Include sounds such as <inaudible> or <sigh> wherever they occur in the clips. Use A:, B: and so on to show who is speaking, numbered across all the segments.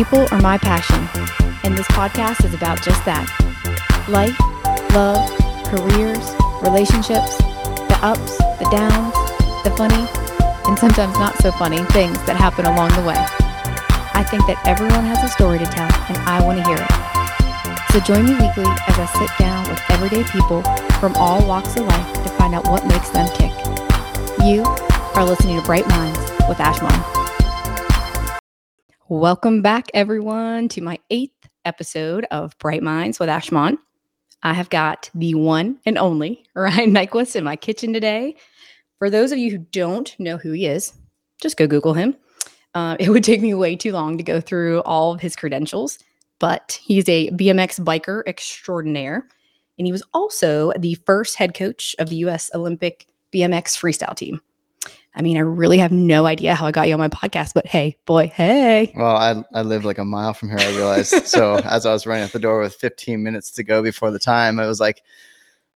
A: People are my passion, and this podcast is about just that life, love, careers, relationships, the ups, the downs, the funny, and sometimes not so funny things that happen along the way. I think that everyone has a story to tell, and I want to hear it. So join me weekly as I sit down with everyday people from all walks of life to find out what makes them tick. You are listening to Bright Minds with Ashmon. Welcome back, everyone, to my eighth episode of Bright Minds with Ashmon. I have got the one and only <laughs> Ryan Nyquist in my kitchen today. For those of you who don't know who he is, just go Google him. Uh, it would <laughs> take me way too long to go through all of his credentials, but he's a BMX biker extraordinaire. And he was also the first head coach of the US Olympic BMX freestyle team. I mean, I really have no idea how I got you on my podcast, but hey, boy, hey.
B: Well, I, I live like a mile from here, I realized. <laughs> so as I was running at the door with 15 minutes to go before the time, I was like,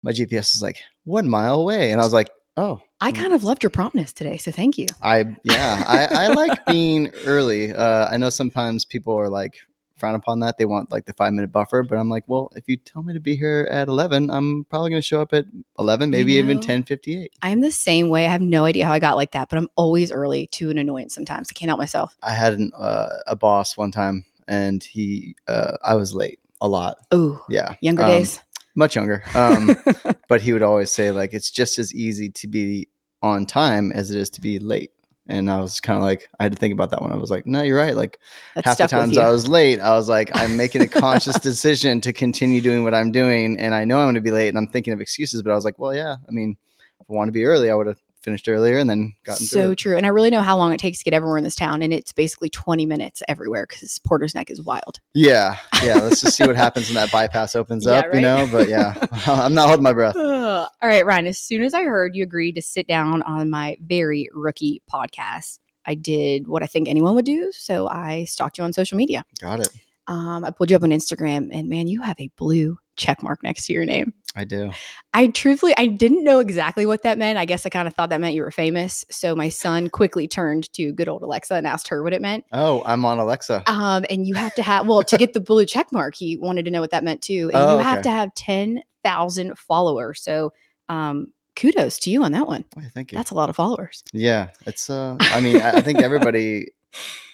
B: my GPS is like one mile away. And I was like, oh.
A: I kind of loved your promptness today, so thank you.
B: I, yeah, I, I like being early. Uh, I know sometimes people are like, frown upon that. They want like the five minute buffer, but I'm like, well, if you tell me to be here at 11, I'm probably going to show up at 11, maybe even
A: know.
B: 10 58.
A: I'm the same way. I have no idea how I got like that, but I'm always early to an annoyance sometimes. I can't help myself.
B: I had an, uh, a boss one time and he, uh, I was late a lot.
A: Oh,
B: Yeah.
A: younger
B: Um,
A: days.
B: Much younger. Um, <laughs> but he would always say like, it's just as easy to be on time as it is to be late. And I was kind of like, I had to think about that one. I was like, no, you're right. Like
A: That's
B: half the times. I was late, I was like, I'm making a <laughs> conscious decision to continue doing what I'm doing. And I know I'm going to be late and I'm thinking of excuses, but I was like, well, yeah, I mean, if I want to be early, I would have finished earlier and then gotten
A: so true. And I really know how long it takes to get everywhere in this town. And it's basically 20 minutes everywhere because Porter's Neck is wild.
B: Yeah. Yeah. Let's just see what <laughs> happens when that bypass opens
A: Yeah,
B: up, you know? But yeah, <laughs> I'm not holding my breath. <laughs>
A: All right, Ryan. As soon as I heard you agreed to sit down on my very rookie podcast, I did what I think anyone would do. So I stalked you on social media.
B: Got it.
A: Um, I pulled you up on Instagram, and man, you have a blue check mark next to your name.
B: I do.
A: I truthfully, I didn't know exactly what that meant. I guess I kind of thought that meant you were famous. So my son quickly turned to good old Alexa and asked her what it meant.
B: Oh, I'm on Alexa.
A: Um, and you have to have well to get the blue check mark. He wanted to know what that meant too. And
B: Oh,
A: you have
B: okay.
A: to have ten thousand followers. So, um, kudos to you on that one.
B: Oh, thank you.
A: That's a lot of followers.
B: Yeah, it's uh I mean, I, I think everybody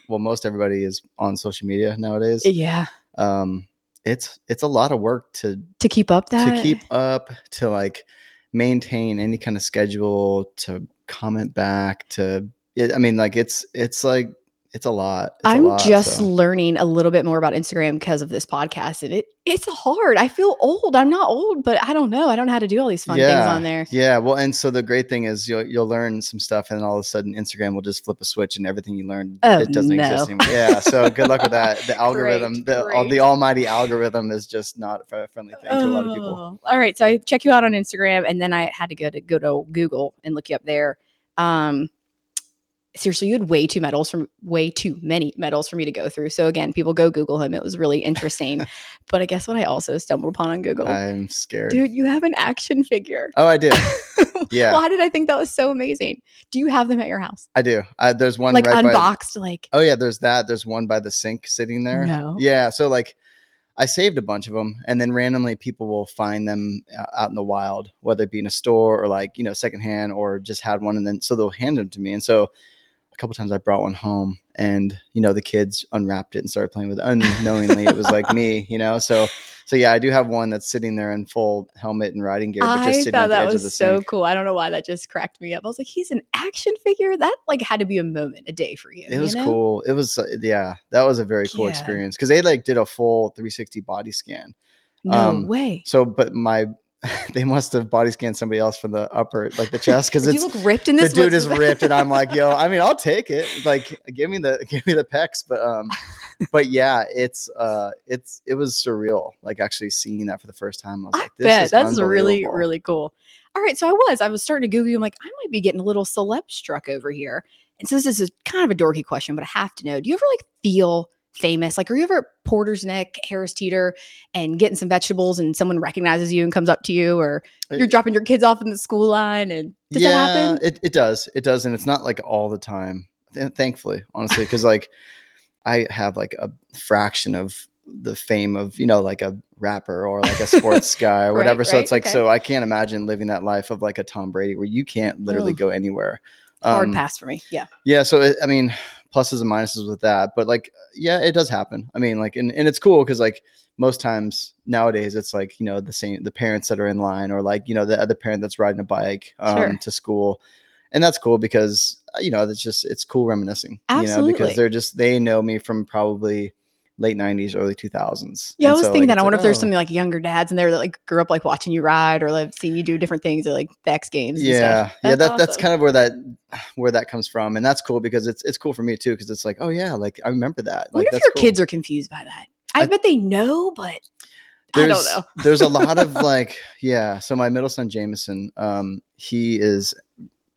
B: well, most everybody is on social media nowadays. <laughs>
A: Yeah,
B: Um it's it's a lot of work to
A: to keep up that?
B: to keep up, to like maintain any kind of schedule, to comment back, to it, I mean, like it's it's like it's a lot. It's a
A: I'm
B: lot,
A: just
B: so.
A: learning a little bit more about Instagram because of this podcast, and it it's hard. I feel old. I'm not old, but I don't know. I don't know how to do all these fun things on there.
B: Yeah, well, and so the great thing is you'll you'll learn some stuff, and then all of a sudden Instagram will just flip a switch, and everything you learned
A: Oh,
B: it doesn't exist anymore. Yeah, so good luck with that. The <laughs> algorithm,
A: Great,
B: the
A: great.
B: the almighty algorithm is just not a friendly thing to a lot of people.
A: Oh, All right, so I check you out on Instagram, and then I had to go to go to Google and look you up there. Um, seriously, you had way too medals from way too many medals for me to go through. So again, people go Google him. It was really interesting. <laughs> but I guess what I also stumbled upon on Google,
B: I'm scared.
A: dude, you have an action figure.
B: Oh, I do. <laughs> Yeah.
A: Why did I think that was so amazing? Do you have them at your house?
B: I do. I, there's one
A: like
B: right by-
A: unboxed, like
B: Oh yeah, there's that. There's one by the sink sitting there.
A: No.
B: Yeah, so like I saved a bunch of them, and then randomly people will find them uh, out in the wild, whether it be in a store or like you know secondhand or just had one, and then so they'll hand them to me. And so a couple times I brought one home, and you know the kids unwrapped it and started playing with it unknowingly. it was like <laughs> me, you know. So so yeah, I do have one that's sitting there in full helmet and riding gear, but just
A: I
B: sitting
A: thought that
B: edge of the
A: was so
B: sink.
A: cool. I don't know why that just cracked me up. I was like, he's an action figure. That like had to be a moment, a day for you.
B: It
A: you
B: was
A: know?
B: cool. It was uh, yeah, that was a very cool
A: Yeah.
B: experience because they like did a full 360 body scan.
A: No
B: Um,
A: way.
B: So, but my <laughs> they must have body scanned somebody else from the upper, like the chest, because it's
A: you look ripped in
B: the dude is ripped, and I'm like, yo, I mean, I'll take it. Like, give me the <laughs> give me the pecs, but um, but yeah, it's uh, it's it was surreal. Like actually seeing that for the first time, I was like, this
A: bet
B: is
A: that's really really cool. All right, so I was I was starting to Google. I'm like, I might be getting a little celeb struck over here. And so this is a, kind of a dorky question, but I have to know: Do you ever like feel famous? Like, are you ever at Porter's Neck, Harris Teeter, and getting some vegetables, and someone recognizes you and comes up to you, or you're dropping your kids off in the school line, and does that happen?
B: It, it does. It does. And it's not like all the time, thankfully, honestly, because like I have like a fraction of the fame of you know like a rapper or like a sports <laughs> guy or
A: Right,
B: whatever. so
A: right,
B: it's like
A: okay.
B: so I can't imagine living that life of like a Tom Brady where you can't literally
A: Ugh.
B: go anywhere.
A: Hard
B: Um,
A: pass for me. Yeah.
B: yeah, so it, I mean, pluses and minuses with that, but like, yeah, it does happen. I mean, like, and, and it's cool because like most times nowadays, it's like you know the same the parents that are in line or like you know the other parent that's riding a bike um,
A: Sure.
B: to school, and that's cool because uh, you know it's just it's cool reminiscing. You know, because they're just they know me from probably late '90s, early 2000s.
A: Yeah, I was
B: so,
A: thinking
B: like,
A: that. I wonder
B: like,
A: if there's
B: oh.
A: something like younger dads in there that like grew up like watching you ride or like seeing you do different things or like the X Games. and
B: yeah
A: stuff.
B: yeah that, that's kind of where that where that comes from and that's cool because it's it's cool for me too because it's like oh yeah like i remember that
A: I wonder
B: like
A: if your
B: cool.
A: kids are confused by that. I,
B: I-
A: bet they know, but I don't know.
B: there's a lot of <laughs> like yeah so my middle son jameson um he is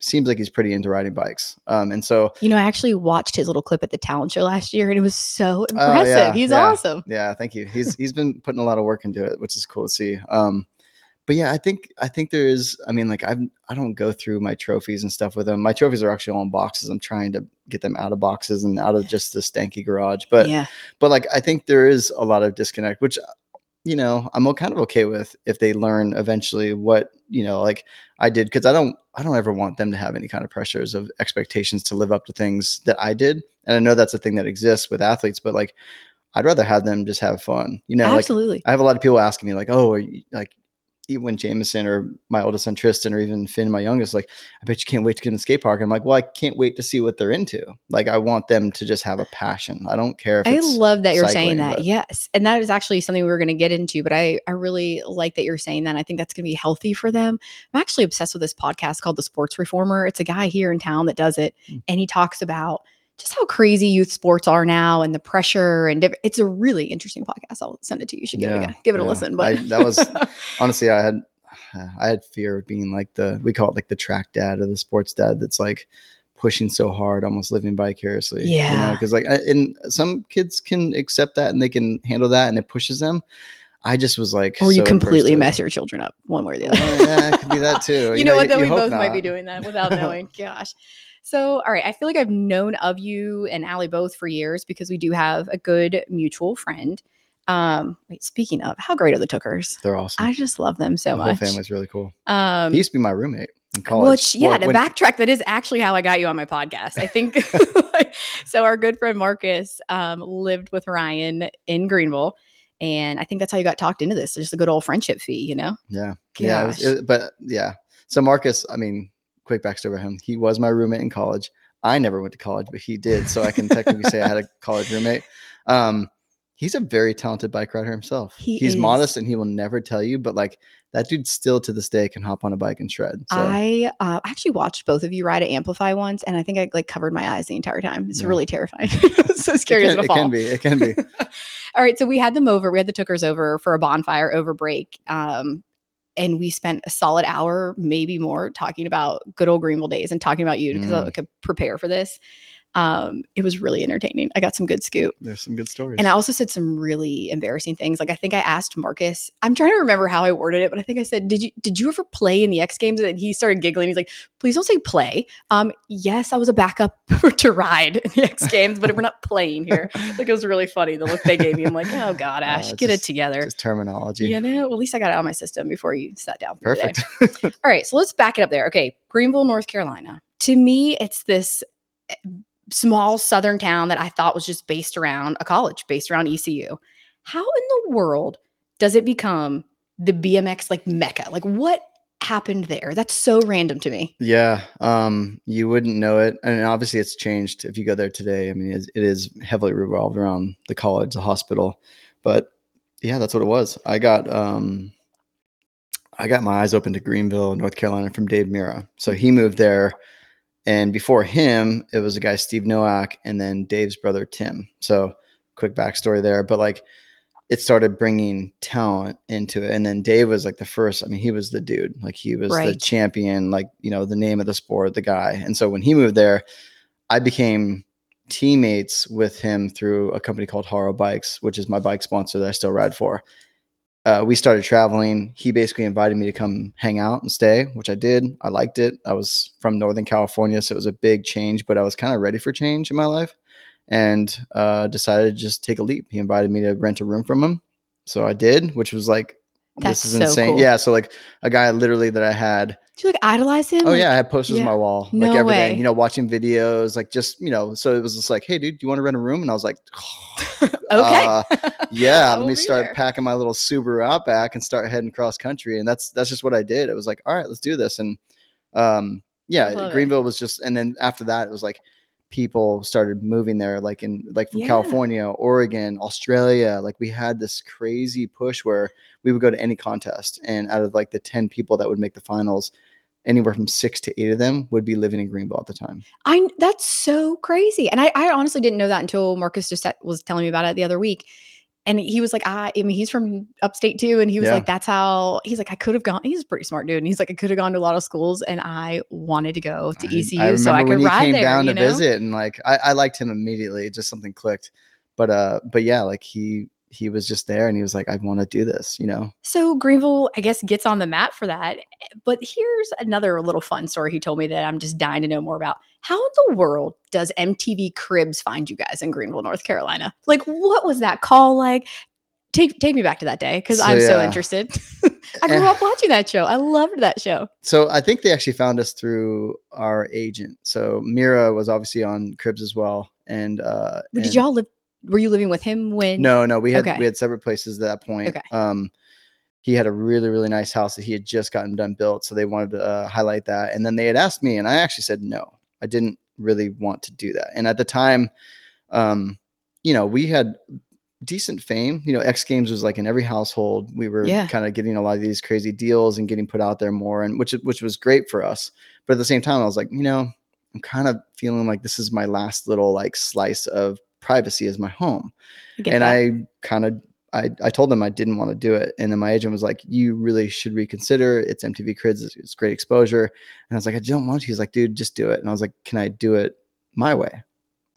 B: seems like he's pretty into riding bikes. Um and so
A: You know, I actually watched his little clip at the talent show last year, and it was so
B: Oh,
A: impressive.
B: yeah,
A: He's
B: yeah.
A: awesome.
B: yeah thank you. He's he's been putting a lot of work into it which is cool to see. Um but yeah i think i think there is i mean like i'm i don't go through my trophies and stuff with them. My trophies are actually all in boxes. I'm trying to get them out of boxes and out of just the stanky garage. But
A: yeah,
B: but like i think there is a lot of disconnect which you know i'm kind of okay with if they learn eventually what you know like i did because i don't i don't ever want them to have any kind of pressures of expectations to live up to things that i did and i know that's a thing that exists with athletes but like i'd rather have them just have fun you know like
A: absolutely.
B: i have a lot of people asking me like oh are you, like even when Jameson or my oldest son Tristan or even Finn, my youngest, like, I bet you can't wait to get in the skate park. I'm like, well, I can't wait to see what they're into. Like, I want them to just have a passion. I don't care if
A: I love that you're
B: cycling,
A: saying that.
B: but-
A: Yes. And that is actually something we were going to get into, but I, I really like that you're saying that. I think that's going to be healthy for them. I'm actually obsessed with this podcast called The Sports Reformer. It's a guy here in town that does it,
B: Mm.
A: and he talks about just how crazy youth sports are now and the pressure. And diff- it's a really interesting podcast. I'll send it to you. You should give, it, a, give it a
B: yeah.
A: listen.
B: I-
A: But
B: that was- <laughs> honestly, I had I had fear of being like the we call it like the track dad or the sports dad that's like pushing so hard, almost living vicariously.
A: Yeah.
B: because like I- and some kids can accept that and they can handle that and it pushes them. I just was like,
A: or you
B: so
A: completely
B: to it.
A: mess your children up one way or the oh, other.
B: Oh, yeah, it could be that too. <laughs>
A: you, know, what?
B: you-
A: Though we both might be doing that without knowing. <laughs> Gosh. So, all right. I feel like I've known of you and Allie both for years because we do have a good mutual friend. Um, wait, speaking of, how great are the Tookers?
B: They're awesome.
A: I just love them so
B: the
A: much.
B: family's really cool.
A: Um,
B: he used to be my roommate in college.
A: which, yeah,
B: Well,
A: to
B: when-
A: backtrack, that is actually how I got you on my podcast. I think <laughs> <laughs> so. Our good friend Marcus um, lived with Ryan in Greenville. And I think that's how you got talked into this. Just a good old friendship fee, you know?
B: Yeah. Yeah. It was, it- but yeah. So Marcus, I mean, quick backstory about him. He was my roommate in college. I never went to college, but he did. So I can technically say I had a <laughs> college roommate. Um, he's a very talented bike rider himself.
A: He
B: he's
A: is.
B: modest and he will never tell you, but like that dude still to this day can hop on a bike and shred. So
A: I uh, actually watched both of you ride at Amplify once, and I think I like covered my eyes the entire time. It's
B: Yeah.
A: really terrifying. <laughs> <laughs> It's so
B: it
A: scary
B: can,
A: as a
B: it
A: fall.
B: can be. It can be.
A: All right, so we had them over. We had the Tookers over for a bonfire over break, um, and we spent a solid hour, maybe more, talking about good old Greenville days and talking about you because I
B: Mm.
A: could prepare for this. Um, it was really entertaining. I got some good scoop.
B: There's some good stories.
A: And I also said some really embarrassing things. Like I think I asked Marcus. I'm trying to remember how I worded it, but I think I said, "Did you did you ever play in the X Games?" And he started giggling. He's like, "Please don't say play." Um, yes, I was a backup <laughs> to ride in the X Games, but we're not playing here. Like it was really funny the look they gave me. I'm like, "Oh God, <laughs> Ash,
B: it's
A: get it together."
B: Just terminology.
A: You know, well, at least I got it out of my system before you sat down. for the day.
B: Perfect. <laughs>
A: All right, so let's back it up there. Okay, Greenville, North Carolina. To me, it's this small southern town that I thought was just based around a college, based around ECU. How in the world does it become the BMX like mecca? Like what happened there? That's so random to me.
B: Yeah, um, you wouldn't know it, and obviously it's changed if you go there today. I mean, it, is heavily revolved around the college, the hospital, but yeah, that's what it was. I got um, I got my eyes open to Greenville, North Carolina, from Dave Mirra. So he moved there, and before him, it was a guy Steve Nowak, and then Dave's brother Tim. So quick backstory there, but like it started bringing talent into it. And then Dave was like the first, I mean, he was the dude, like he was the champion, like, you know, the name of the sport, the guy. And so when he moved there, I became teammates with him through a company called Haro Bikes, which is my bike sponsor that I still ride for. Uh, we started traveling. He basically invited me to come hang out and stay, which I did. I liked it. I was from Northern California, so it was a big change, but I was kind of ready for change in my life. and uh, decided to just take a leap. He invited me to rent a room from him, so I did, which was like
A: That's
B: this is
A: so
B: insane.
A: cool.
B: Yeah, so like a guy literally that I had.
A: Did you like idolize him?
B: Oh
A: Like,
B: yeah, I had posters
A: yeah.
B: on my wall,
A: No
B: like everything.
A: way.
B: You know, watching videos, like just you know. So it was just like, hey, dude, do you want to rent a room? And I was like, <sighs> <laughs>
A: okay.
B: uh, <laughs> yeah, let me start
A: there.
B: packing my little Subaru Outback and start heading cross country. And that's that's just what I did. It was like, all right, let's do this. And um, yeah,
A: Love it.
B: Greenville was just, and then after that, it was like people started moving there, like in like from
A: Yeah.
B: California, Oregon, Australia. Like we had this crazy push where we would go to any contest, and out of like the ten people that would make the finals. Anywhere from six to eight of them would be living in Greenville at the time.
A: I that's so crazy, and I, I honestly didn't know that until Marcus just was telling me about it the other week, and he was like, I, I mean, he's from upstate too, and he was
B: Yeah.
A: like, that's how he's like, I could have gone. He's a pretty smart dude, and he's like, I could have gone to a lot of schools, and I wanted to go to
B: I-
A: ECU so I could ride
B: came
A: there.
B: down
A: you
B: to
A: know?
B: visit, and like I, I liked him immediately. Just something clicked. But uh, but yeah, like he he was just there, and he was like, I want to do this, you know.
A: So Greenville, I guess, gets on the map for that. But here's another little fun story he told me that I'm just dying to know more about. How in the world does MTV Cribs find you guys in Greenville, North Carolina? Like, what was that call like? Take take me back to that day because
B: So,
A: I'm so interested. <laughs> I grew up watching that show. I loved that show.
B: So I think they actually found us through our agent. So Mirra was obviously on Cribs as well, and uh,
A: Did
B: and-
A: y'all live? Were you living with him when?
B: No, no, we had
A: Okay.
B: we had separate places at that point.
A: Okay.
B: Um, he had a really really nice house that he had just gotten done built, so they wanted to uh, highlight that. And then they had asked me, and I actually said no. I didn't really want to do that. And at the time, um, you know, we had decent fame. You know, X Games was like in every household. We were
A: Yeah.
B: kind of getting a lot of these crazy deals and getting put out there more, and which which was great for us. But at the same time, I was like, you know, I'm kind of feeling like this is my last little like slice of privacy as my home
A: I
B: and
A: that.
B: I kind of I, I told them I didn't want to do it. And then my agent was like, you really should reconsider. It's MTV Cribs. It's, it's great exposure. And I was like, I don't want to. He's like, dude, just do it. And I was like, can I do it my way?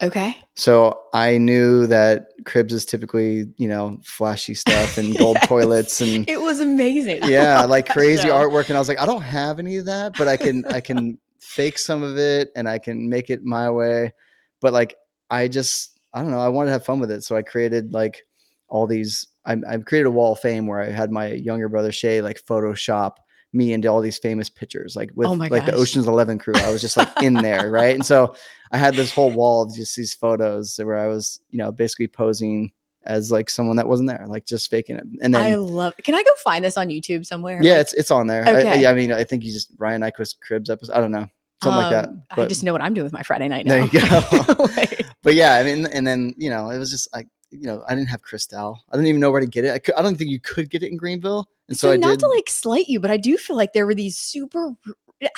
A: okay.
B: So I knew that Cribs is typically, you know, flashy stuff and <laughs> gold
A: Yes.
B: toilets and
A: It was amazing. <laughs>
B: Yeah, like crazy
A: show.
B: artwork. And I was like, I don't have any of that, but I can I can <laughs> fake some of it and I can make it my way. But like I just I don't know, I wanted to have fun with it. So I created like all these I, I created a wall of fame where I had my younger brother Shay like Photoshop me into all these famous pictures, like with
A: Oh
B: like the. Ocean's Eleven crew. I was just like in there, <laughs> right? And so I had this whole wall of just these photos where I was, you know, basically posing as like someone that wasn't there, like just faking it. And then
A: I love. Can I go find this on YouTube somewhere?
B: yeah, it's it's on there. I- I, yeah, I mean, I think you just Ryan Nyquist cribs episode. I don't know, something like that.
A: um, I just know what I'm doing with my Friday night
B: There
A: now.
B: you go. <laughs>
A: Like,
B: but yeah, I mean, and then you know, it was just like you know, I didn't have Cristal. I didn't even know where to get it. I, could, I don't think you could get it in Greenville, and so,
A: so not to like slight you, but I do feel like there were these super.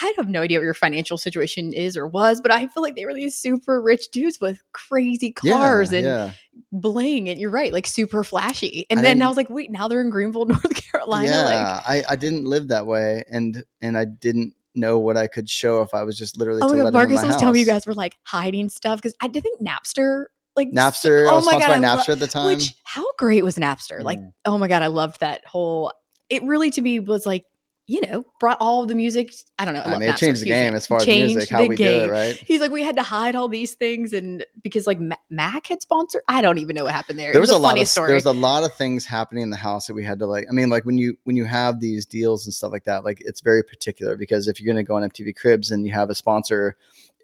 A: I have no idea what your financial situation is or was, but I feel like they were these super rich dudes with crazy
B: yeah,
A: cars and
B: yeah,
A: bling. And you're right, like super flashy. And
B: I
A: then I was like, wait, now they're in Greenville, <laughs> North Carolina. Like,
B: yeah. I I didn't live that way, and and I didn't know what I could show if I was just literally.
A: oh my god, Marcus
B: my
A: was telling me you guys were like hiding stuff because I did think Napster, like
B: Napster. I
A: Oh
B: was
A: my
B: sponsored
A: god,
B: by
A: I lo-
B: Napster at the time.
A: Which how great was Napster? Like,
B: Mm.
A: oh my god, I loved that whole. It really to me was like, you know, brought all the music. I don't know.
B: I
A: love
B: mean, it changed the game as far as music, how we do
A: game.
B: it, right?
A: He's like, we had to hide all these things, and because like Mac had sponsored, I don't even know what happened there.
B: there was,
A: was,
B: a lot
A: funny
B: of
A: story.
B: there was a lot of things happening in the house that we had to like i mean like when you when you have these deals and stuff like that like it's very particular because if you're going to go on mtv cribs and you have a sponsor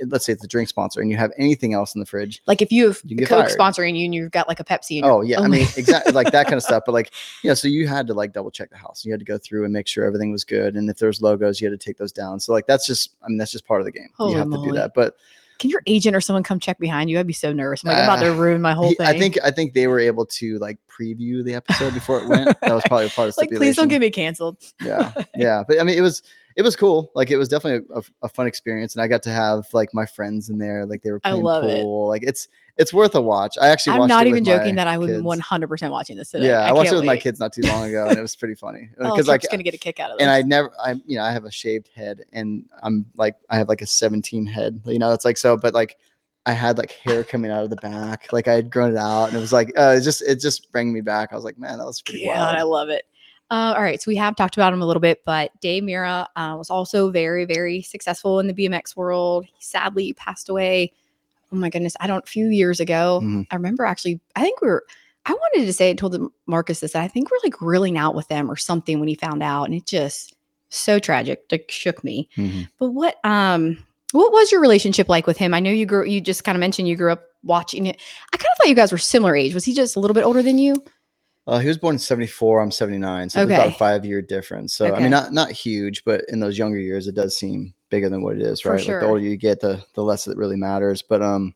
B: let's say it's a drink sponsor and you have anything else in the fridge
A: like if you have
B: you
A: Coke
B: fired.
A: sponsoring you, and you've got like a Pepsi.
B: Oh yeah i mean <laughs> exactly like that kind of stuff but like yeah so you had to like double check the house you had to go through and make sure everything was good and if there's logos you had to take those down so like that's just i mean that's just part of the game
A: Holy
B: you have to do that but
A: can your agent or someone come check behind you? I'd be so nervous. I'm like, I'm about to
B: Uh,
A: ruin my whole thing.
B: i think i think they were able to like preview the episode before it went that was probably part of <laughs>
A: like, please don't get me canceled.
B: yeah <laughs> yeah but i mean it was it was cool like it was definitely a, a fun experience and i got to have like my friends in there like they were
A: I
B: playing
A: love it.
B: like it's it's worth a watch i actually
A: I'm not even joking that I was 100% watching this today.
B: yeah i, watched it with my kids not too long ago and it was pretty funny <laughs>
A: Oh,
B: because
A: Chuck's
B: like
A: gonna get a kick out of it.
B: and i never i you know i have a shaved head and i'm like i have like a 17 head you know it's like so but like I had like hair coming out of the back, like I had grown it out, and it was like, uh, it just it just bring me back. I was like, man, that was pretty
A: Yeah. I love it. Uh, all right, so we have talked about him a little bit, but Dave Mirra uh, was also very, very successful in the BMX world. He sadly passed away oh my goodness, I don't. A few years ago,
B: Mhm.
A: I remember actually. I think we were. I wanted to say I told Marcus this. I think we're like grilling out with them or something when he found out, and it just so tragic. Like shook me.
B: Mhm.
A: But what um what was your relationship like with him? I know you grew you just kind of mentioned you grew up watching it. I kind of thought you guys were similar age. Was he just a little bit older than you?
B: Uh, he was born in 74. I'm 79. So it's about a five year difference. So, I mean, not not huge, but in those younger years, it does seem bigger than what it is, right? Like the older you get, the, the less it really matters. But, um,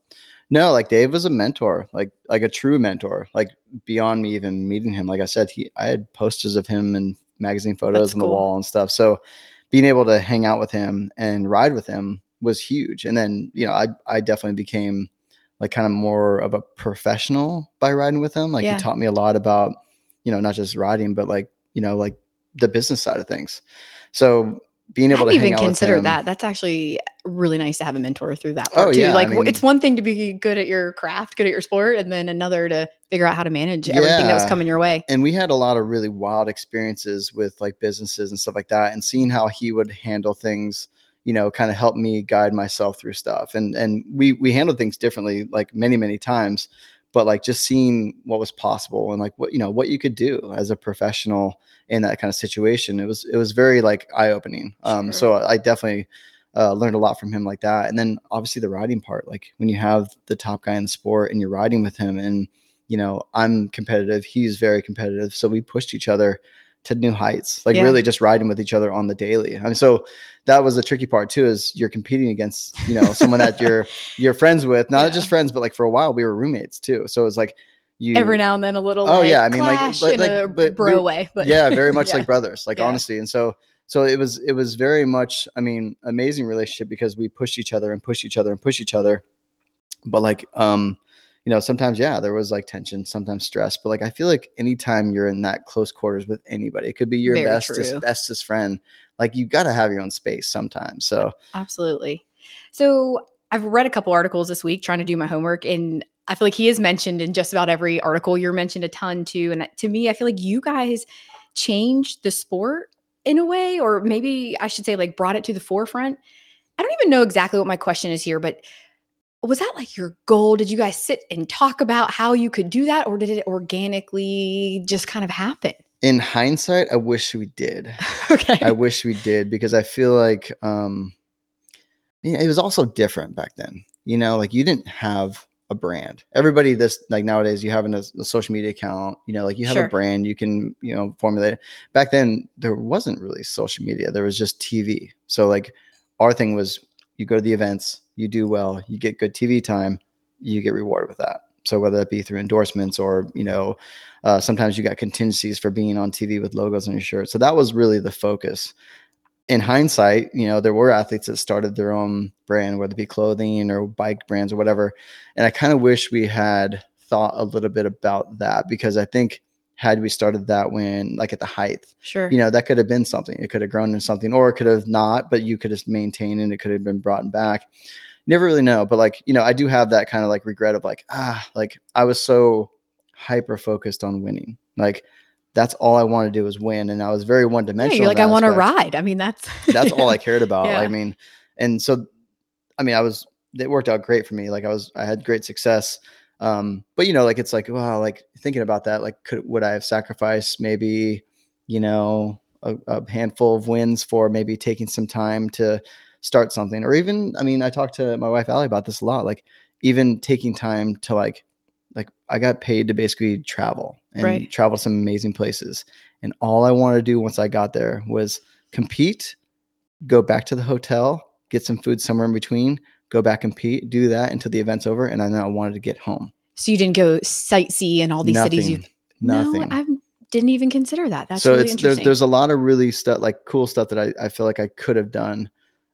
B: no, like Dave was a mentor, like, like a true mentor, like beyond me even meeting him. Like I said, he, I had posters of him and magazine photos
A: That's
B: on the
A: cool.
B: wall and stuff. So being able to hang out with him and ride with him was huge. And then, you know, I, I definitely became like kind of more of a professional by riding with him. Like
A: Yeah.
B: he taught me a lot about, you know, not just riding, but like, you know, like the business side of things. So being able
A: didn't
B: to hang
A: even
B: out with
A: consider that. That's actually really nice to have a mentor through that
B: Oh,
A: too.
B: yeah, I
A: Like it's one thing to be good at your craft, good at your sport, and then another to figure out how to manage everything that was coming your way.
B: and we had a lot of really wild experiences with like businesses and stuff like that and seeing how he would handle things you know kind of helped me guide myself through stuff and and we we handled things differently like many many times but like just seeing what was possible and like what you know what you could do as a professional in that kind of situation it was it was very like eye opening um
A: Sure.
B: so i definitely uh, learned a lot from him like that and then obviously the riding part like when you have the top guy in the sport and you're riding with him and you know, I'm competitive, he's very competitive. So we pushed each other to new heights, like
A: Yeah.
B: really just riding with each other on the daily. and so that was the tricky part too, is you're competing against, you know, someone that you're <laughs> you're friends with, not
A: Yeah.
B: just friends, but like for a while we were roommates too. So it was like you
A: Every now and then a little
B: Oh,
A: like,
B: yeah, I mean, like- but, like, but
A: bro
B: we-
A: way. But
B: yeah, very <laughs> much
A: Yeah.
B: like brothers, like
A: Yeah.
B: honesty. And so so it was it was very much, I mean, amazing relationship because we pushed each other and pushed each other and pushed each other. But like um you know, sometimes yeah, there was like tension, sometimes stress, but like I feel like anytime you're in that close quarters with anybody, it could be your
A: Very
B: bestest
A: true.
B: bestest friend. Like you got to have your own space sometimes. So
A: Absolutely. So I've read a couple articles this week trying to do my homework, and I feel like he is mentioned in just about every article. You're mentioned a ton too. And to me, I feel like you guys changed the sport in a way, or maybe I should say, like, brought it to the forefront. I don't even know exactly what my question is here, but was that like your goal? Did you guys sit and talk about how you could do that, or did it organically just kind of happen?
B: in hindsight, I wish we did. <laughs>
A: okay.
B: I wish we did because I feel like um it was also different back then. You know, like you didn't have a brand. Everybody this like nowadays you have a, a social media account, you know, like you have
A: Sure.
B: a brand, you can, you know, formulate it. Back then there wasn't really social media. There was just TV. So like our thing was you go to the events, you do well, you get good TV time, you get rewarded with that. So whether that be through endorsements or, you know, uh, sometimes you got contingencies for being on TV with logos on your shirt. So that was really the focus. In hindsight, you know, there were athletes that started their own brand, whether it be clothing or bike brands or whatever. And I kind of wish we had thought a little bit about that because I think had we started that when, like at the height,
A: sure.
B: you know, that could have been something. It could have grown into something, or it could have not, but you could have maintained and it could have been brought back. Never really know. But like, you know, I do have that kind of like regret of like, ah, like I was so hyper focused on winning. Like that's all I wanted to do was win. And I was very one dimensional.
A: you're like, I want to ride. I mean, that's <laughs>
B: That's all I cared about.
A: Yeah.
B: I mean, and so, I mean, I was, it worked out great for me. Like I was, I had great success. Um, but you know, like it's like, wow, like thinking about that, like could, would I have sacrificed maybe, you know, a, a handful of wins for maybe taking some time to start something or even, I mean, I talked to my wife, Allie about this a lot, like even taking time to like, like I got paid to basically travel and
A: Right.
B: travel some amazing places. And all I wanted to do once I got there was compete, go back to the hotel, get some food somewhere in between, go back compete, do that until the event's over. And then I wanted to get home.
A: So you didn't go sightsee in all these cities you
B: Nothing.
A: No, I didn't even consider that. That's
B: so
A: really
B: it's there's there's a lot of really stuff like cool stuff that I, I feel like I could have done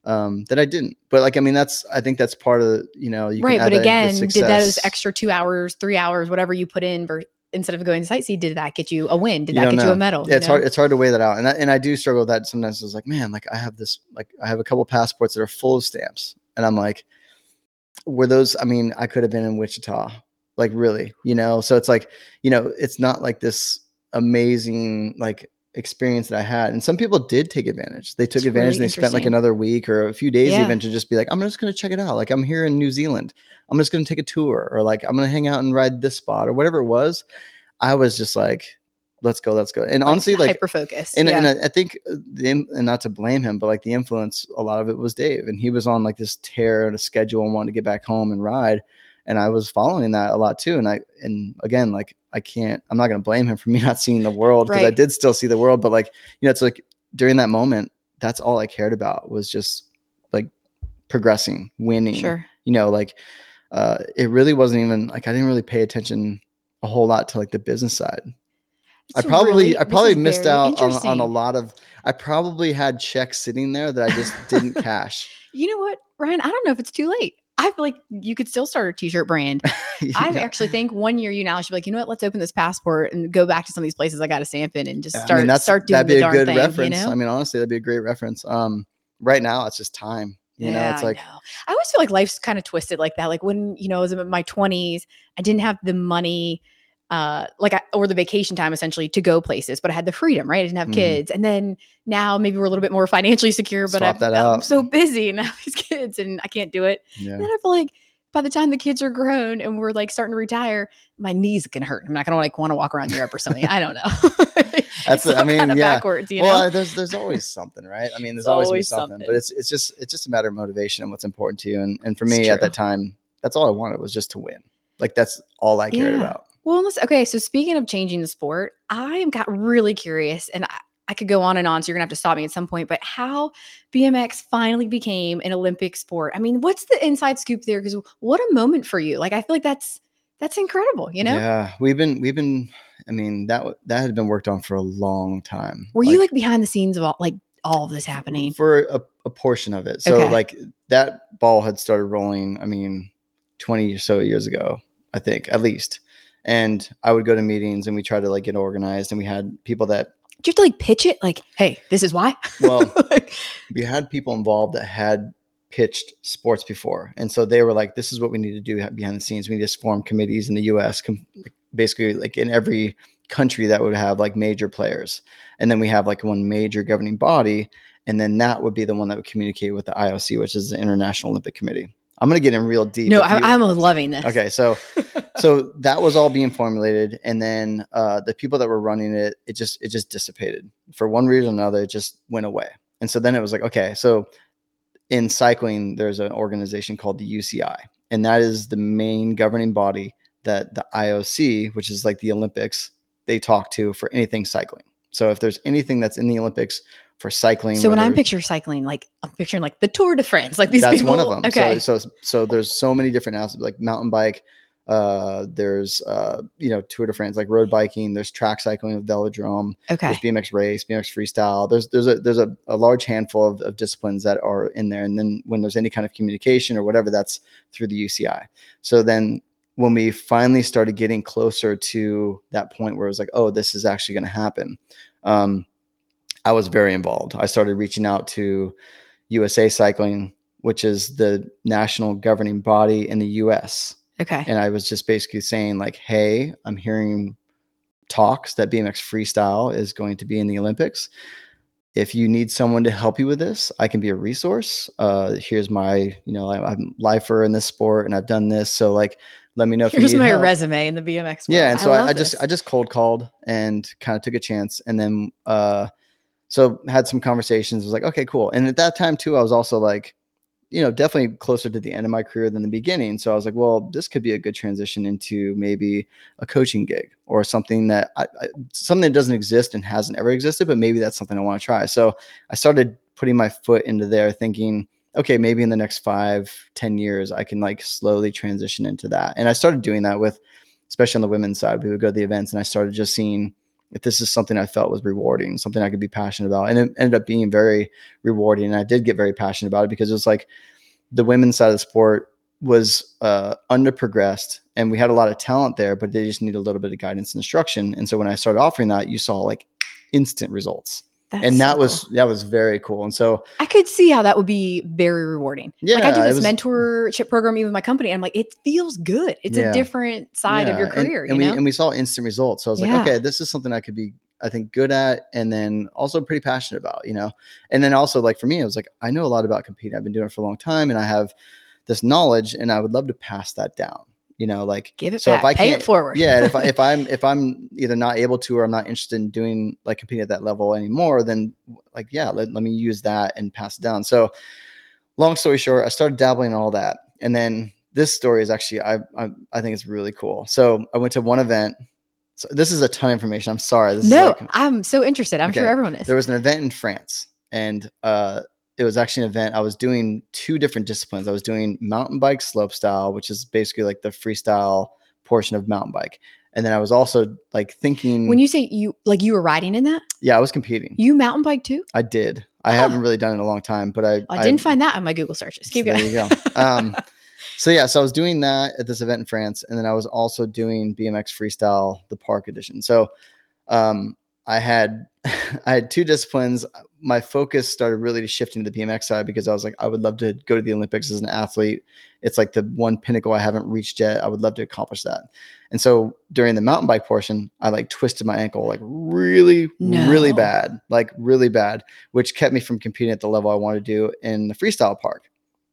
B: um that I didn't. But like I mean that's I think that's part of the, you know, you
A: right, but again, did those extra two hours, three hours, whatever you put in, ver- instead of going to sightsee, did that get you a win? Did
B: You
A: that get you a medal?
B: Yeah, it's
A: know?
B: hard. It's hard to weigh that out, and I, and I do struggle with that sometimes. It's like, man, like I have this, like I have a couple passports that are full of stamps, and I'm like, were those? I mean, I could have been in Wichita, like really, you know. So it's like, you know, it's not like this amazing, like experience that I had. And some people did take advantage. They took
A: It's
B: advantage
A: really
B: and they spent like another week or a few days
A: Yeah.
B: even to just be like, I'm just gonna check it out. Like I'm here in New Zealand. I'm just gonna take a tour or like I'm gonna hang out and ride this spot or whatever it was. I was just like, let's go, let's go. And honestly, like
A: hyper focus.
B: and,
A: yeah.
B: and I, I think uh, the and not to blame him, but like the influence, a lot of it was Dave, and he was on like this tear and a schedule and wanted to get back home and ride, and I was following that a lot too. And I and again, like I can't, I'm not gonna blame him for <laughs> me not seeing the world because I did still see the world, but like you know, it's like during that moment, that's all I cared about was just like progressing, winning,
A: sure.
B: you know, like uh, it really wasn't even like I didn't really pay attention a whole lot to like the business side. I probably
A: really-
B: I probably missed out on, on a lot of I probably had checks sitting there that I just didn't <laughs> cash.
A: You know what, Ryan? I don't know if it's too late. I feel like you could still start a t-shirt brand. <laughs> I actually think one year you now should be like, you know what? Let's open this passport and go back to some of these places I got a stamp in and just
B: I
A: start
B: mean, that's
A: start doing
B: that'd be a good
A: thing.
B: reference.
A: You know?
B: I mean, honestly, that'd be a great reference. Um, right now it's just time. You know, it's
A: I
B: like
A: know. I always feel like life's kind of twisted like that. Like when you know, I was in my twenties, I didn't have the money, uh, like I, or the vacation time essentially to go places, but I had the freedom, right? I didn't have
B: Mhm.
A: kids, and then now maybe we're a little bit more <laughs> financially secure, but
B: Swap
A: I'm,
B: that
A: I'm
B: out.
A: so busy and I <laughs> have these kids, and I can't do it.
B: yeah.
A: And then I feel like by the time the kids are grown and we're like starting to retire, my knees can hurt. I'm not gonna like want to walk around Europe or something. I don't know. <laughs>
B: That's- I mean, yeah.
A: backwards, you
B: well,
A: know.
B: uh, there's there's always something, right? I mean, there's always,
A: always
B: something,
A: something.
B: but it's it's just it's just a matter of motivation and what's important to you. And and for me at that time, that's all I wanted was just to win. Like that's all I cared
A: Yeah.
B: about.
A: Well, okay. So speaking of changing the sport, I got really curious, and I, I could go on and on. So you're gonna have to stop me at some point. But how BMX finally became an Olympic sport? I mean, what's the inside scoop there? Because what a moment for you! Like I feel like that's that's incredible. You know,
B: Yeah, we've been we've been. I mean that that had been worked on for a long time.
A: were you like behind the scenes of all like all of this happening?
B: for a, a portion of it? So
A: Okay.
B: like that ball had started rolling. I mean, twenty or so years ago, I think at least. And I would go to meetings and we tried to like get organized, and we had people that
A: Did you have to like pitch it? Like, hey, this is why.
B: Well, <laughs>
A: Like,
B: we had people involved that had pitched sports before and so they were like this is what we need to do behind the scenes we need to form committees in the us com- basically like in every country that would have like major players and then we have like one major governing body and then that would be the one that would communicate with the ioc which is the international olympic committee i'm going to get in real deep
A: no, I, I'm loving this.
B: okay so <laughs> so that was all being formulated and then uh, the people that were running it it just it just dissipated. For one reason or another it just went away. And so then it was like okay so in cycling there's an organization called the uci and that is the main governing body that the ioc which is like the olympics they talk to for anything cycling. So if there's anything that's in the olympics for cycling
A: So when I'm picturing cycling, like I'm picturing like the Tour de France, like these
B: that's
A: people.
B: one of them.
A: Okay.
B: So, so so there's so many different aspects like mountain bike. Uh, there's uh, you know Tour de France, like road biking. There's track cycling with velodrome.
A: okay.
B: There's BMX race, BMX freestyle. There's there's a there's a, a large handful of, of disciplines that are in there. And then when there's any kind of communication or whatever, that's through the UCI. So then when we finally started getting closer to that point where it was like, oh, this is actually going to happen, um, I was very involved. I started reaching out to USA Cycling, which is the national governing body in the US.
A: Okay.
B: And I was just basically saying, like, hey, I'm hearing talks that BMX freestyle is going to be in the Olympics. If you need someone to help you with this, I can be a resource. Uh, here's my, you know, I, I'm lifer in this sport and I've done this. So like, let me know if
A: Here's
B: you need
A: my
B: help.
A: resume in the BMX. World.
B: Yeah, and so I,
A: love
B: I just. I just cold called and kind of took a chance, and then uh, so had some conversations. Was like, okay, cool. And at that time too, I was also like, you know, definitely closer to the end of my career than the beginning. So I was like, well, this could be a good transition into maybe a coaching gig or something that I, I, something that doesn't exist and hasn't ever existed, but maybe that's something I want to try. So I started putting my foot into there, thinking, okay, maybe in the next five, ten years, I can like slowly transition into that. And I started doing that with, especially on the women's side, we would go to the events and I started just seeing if this is something I felt was rewarding, something I could be passionate about. And it ended up being very rewarding. And I did get very passionate about it because it was like the women's side of the sport was uh, underprogressed and we had a lot of talent there, but they just need a little bit of guidance and instruction. And so when I started offering that, you saw like instant results.
A: That's
B: and
A: so
B: that was
A: cool.
B: that was very cool. And so
A: I could see how that would be very rewarding.
B: yeah,
A: like I do this
B: was-
A: mentorship program even with my company. And I'm like, it feels good. It's
B: Yeah.
A: a different side of your
B: Yeah, and-
A: career.
B: And,
A: you
B: we and we saw instant results. So I was
A: Yeah.
B: like, okay, this is something I could be I think good at, and then also pretty passionate about, you know. And then also like for me, it was like I know a lot about competing. I've been doing it for a long time, and I have this knowledge, and I would love to pass that down. You know, like
A: Give it
B: so
A: back.
B: if I
A: Pay
B: can't,
A: it forward.
B: yeah, if I, if <laughs> I'm if I'm either not able to or I'm not interested in doing like competing at that level anymore, then like yeah, let, let me use that and pass it down. So, long story short, I started dabbling in all that, and then this story is actually I I, I think it's really cool. So I went to one event. So this is a ton of information. I'm sorry. This
A: no,
B: is like,
A: I'm so interested. I'm sure everyone is.
B: there was an event in France, and uh, it was actually an event. I was doing two different disciplines. I was doing mountain bike slope style, which is basically like the freestyle portion of mountain bike, and then I was also like thinking.
A: when you say you like you were riding in that,
B: yeah, I was competing.
A: you mountain bike too?
B: I did. I
A: Oh.
B: haven't really done it in a long time, but I
A: I didn't find that on my Google searches. Keep
B: so
A: going.
B: There you go. Um, <laughs> so yeah, so I was doing that at this event in France, and then I was also doing BMX freestyle, the park edition. So um, I had <laughs> I had two disciplines. My focus started really to shifting to the BMX side because I was like, I would love to go to the Olympics as an athlete. It's like the one pinnacle I haven't reached yet. I would love to accomplish that. And so during the mountain bike portion, I like twisted my ankle like really, really bad, like really bad, which kept me from competing at the level I wanted to do in the freestyle park.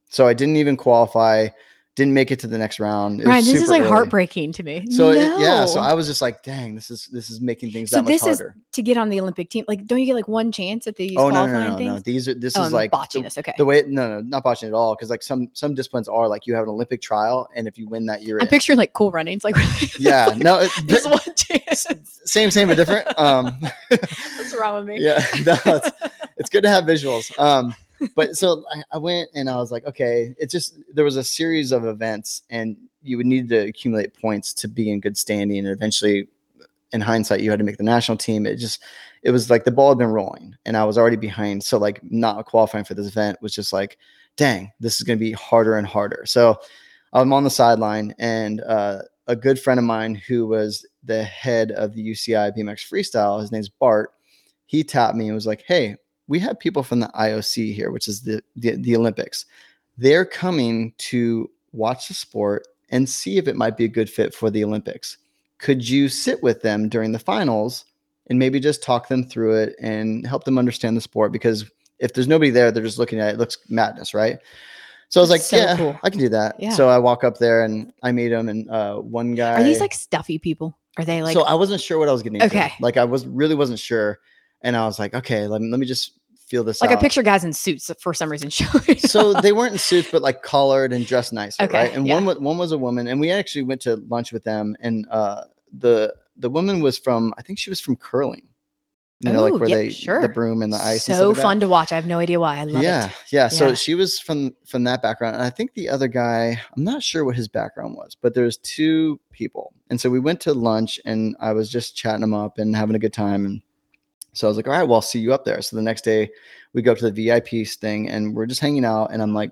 B: So I didn't even qualify, didn't make it to the next round. Was
A: this is like
B: early.
A: heartbreaking to me.
B: So it- yeah, so I was just like, dang, this is this is making things
A: So
B: that much
A: this is
B: harder.
A: to get on the Olympic team. Like, don't you get like one chance at these
B: Oh no, no, no,
A: things?
B: no. These are this
A: oh,
B: is
A: I'm
B: like
A: botching
B: the,
A: this. Okay.
B: the way no, no, not botching at all. Because like some some disciplines are like you have an Olympic trial, and if you win that, you're
A: I'm
B: in.
A: picturing like cool runnings. Like, <laughs>
B: yeah, no, it, <laughs>
A: there's one chance.
B: same, same, but different. Um, <laughs>
A: What's wrong with me?
B: yeah, no, it's, it's good to have visuals. Um, but so I, I went and I was like, okay, it's just there was a series of events, and you would need to accumulate points to be in good standing, and eventually, in hindsight, you had to make the national team. It just it was like the ball had been rolling, and I was already behind. So like not qualifying for this event was just like, dang, this is going to be harder and harder. So I'm on the sideline, and uh, a good friend of mine who was the head of the UCI BMX Freestyle, his name's Bart. He tapped me and was like, "Hey, we have people from the IOC here, which is the the, the Olympics. They're coming to watch the sport and see if it might be a good fit for the Olympics. Could you sit with them during the finals and maybe just talk them through it and help them understand the sport? Because if there's nobody there, they're just looking at it, it looks madness, right?" So I was like,
A: So
B: "Yeah,
A: cool.
B: I can do that."
A: Yeah.
B: So I walk up there and I meet him, and uh, one guy.
A: Are these like stuffy people? Are they like
B: so I wasn't sure what I was getting. into.
A: Okay.
B: Like I was really wasn't sure, and I was like, okay, let me let me just feel this
A: like I
B: out.
A: picture guys in suits for some reason <laughs> showing?
B: so
A: up.
B: they weren't in suits, but like collared and dressed nicer,
A: Okay,
B: right? And one wa- one was a woman, and we actually went to lunch with them, and uh, the the woman was from I think she was from curling, you know, like where
A: yeah,
B: they
A: sure.
B: the broom and the ice. and stuff
A: so
B: like
A: fun to watch. I have no idea why. I love
B: yeah,
A: it.
B: yeah.
A: yeah.
B: So she was from from that background, and I think the other guy, I'm not sure what his background was, but there's two people, and so we went to lunch, and I was just chatting them up and having a good time, and so I was like, all right, well, I'll see you up there. So the next day, we go up to the VIP thing, and we're just hanging out, and I'm like,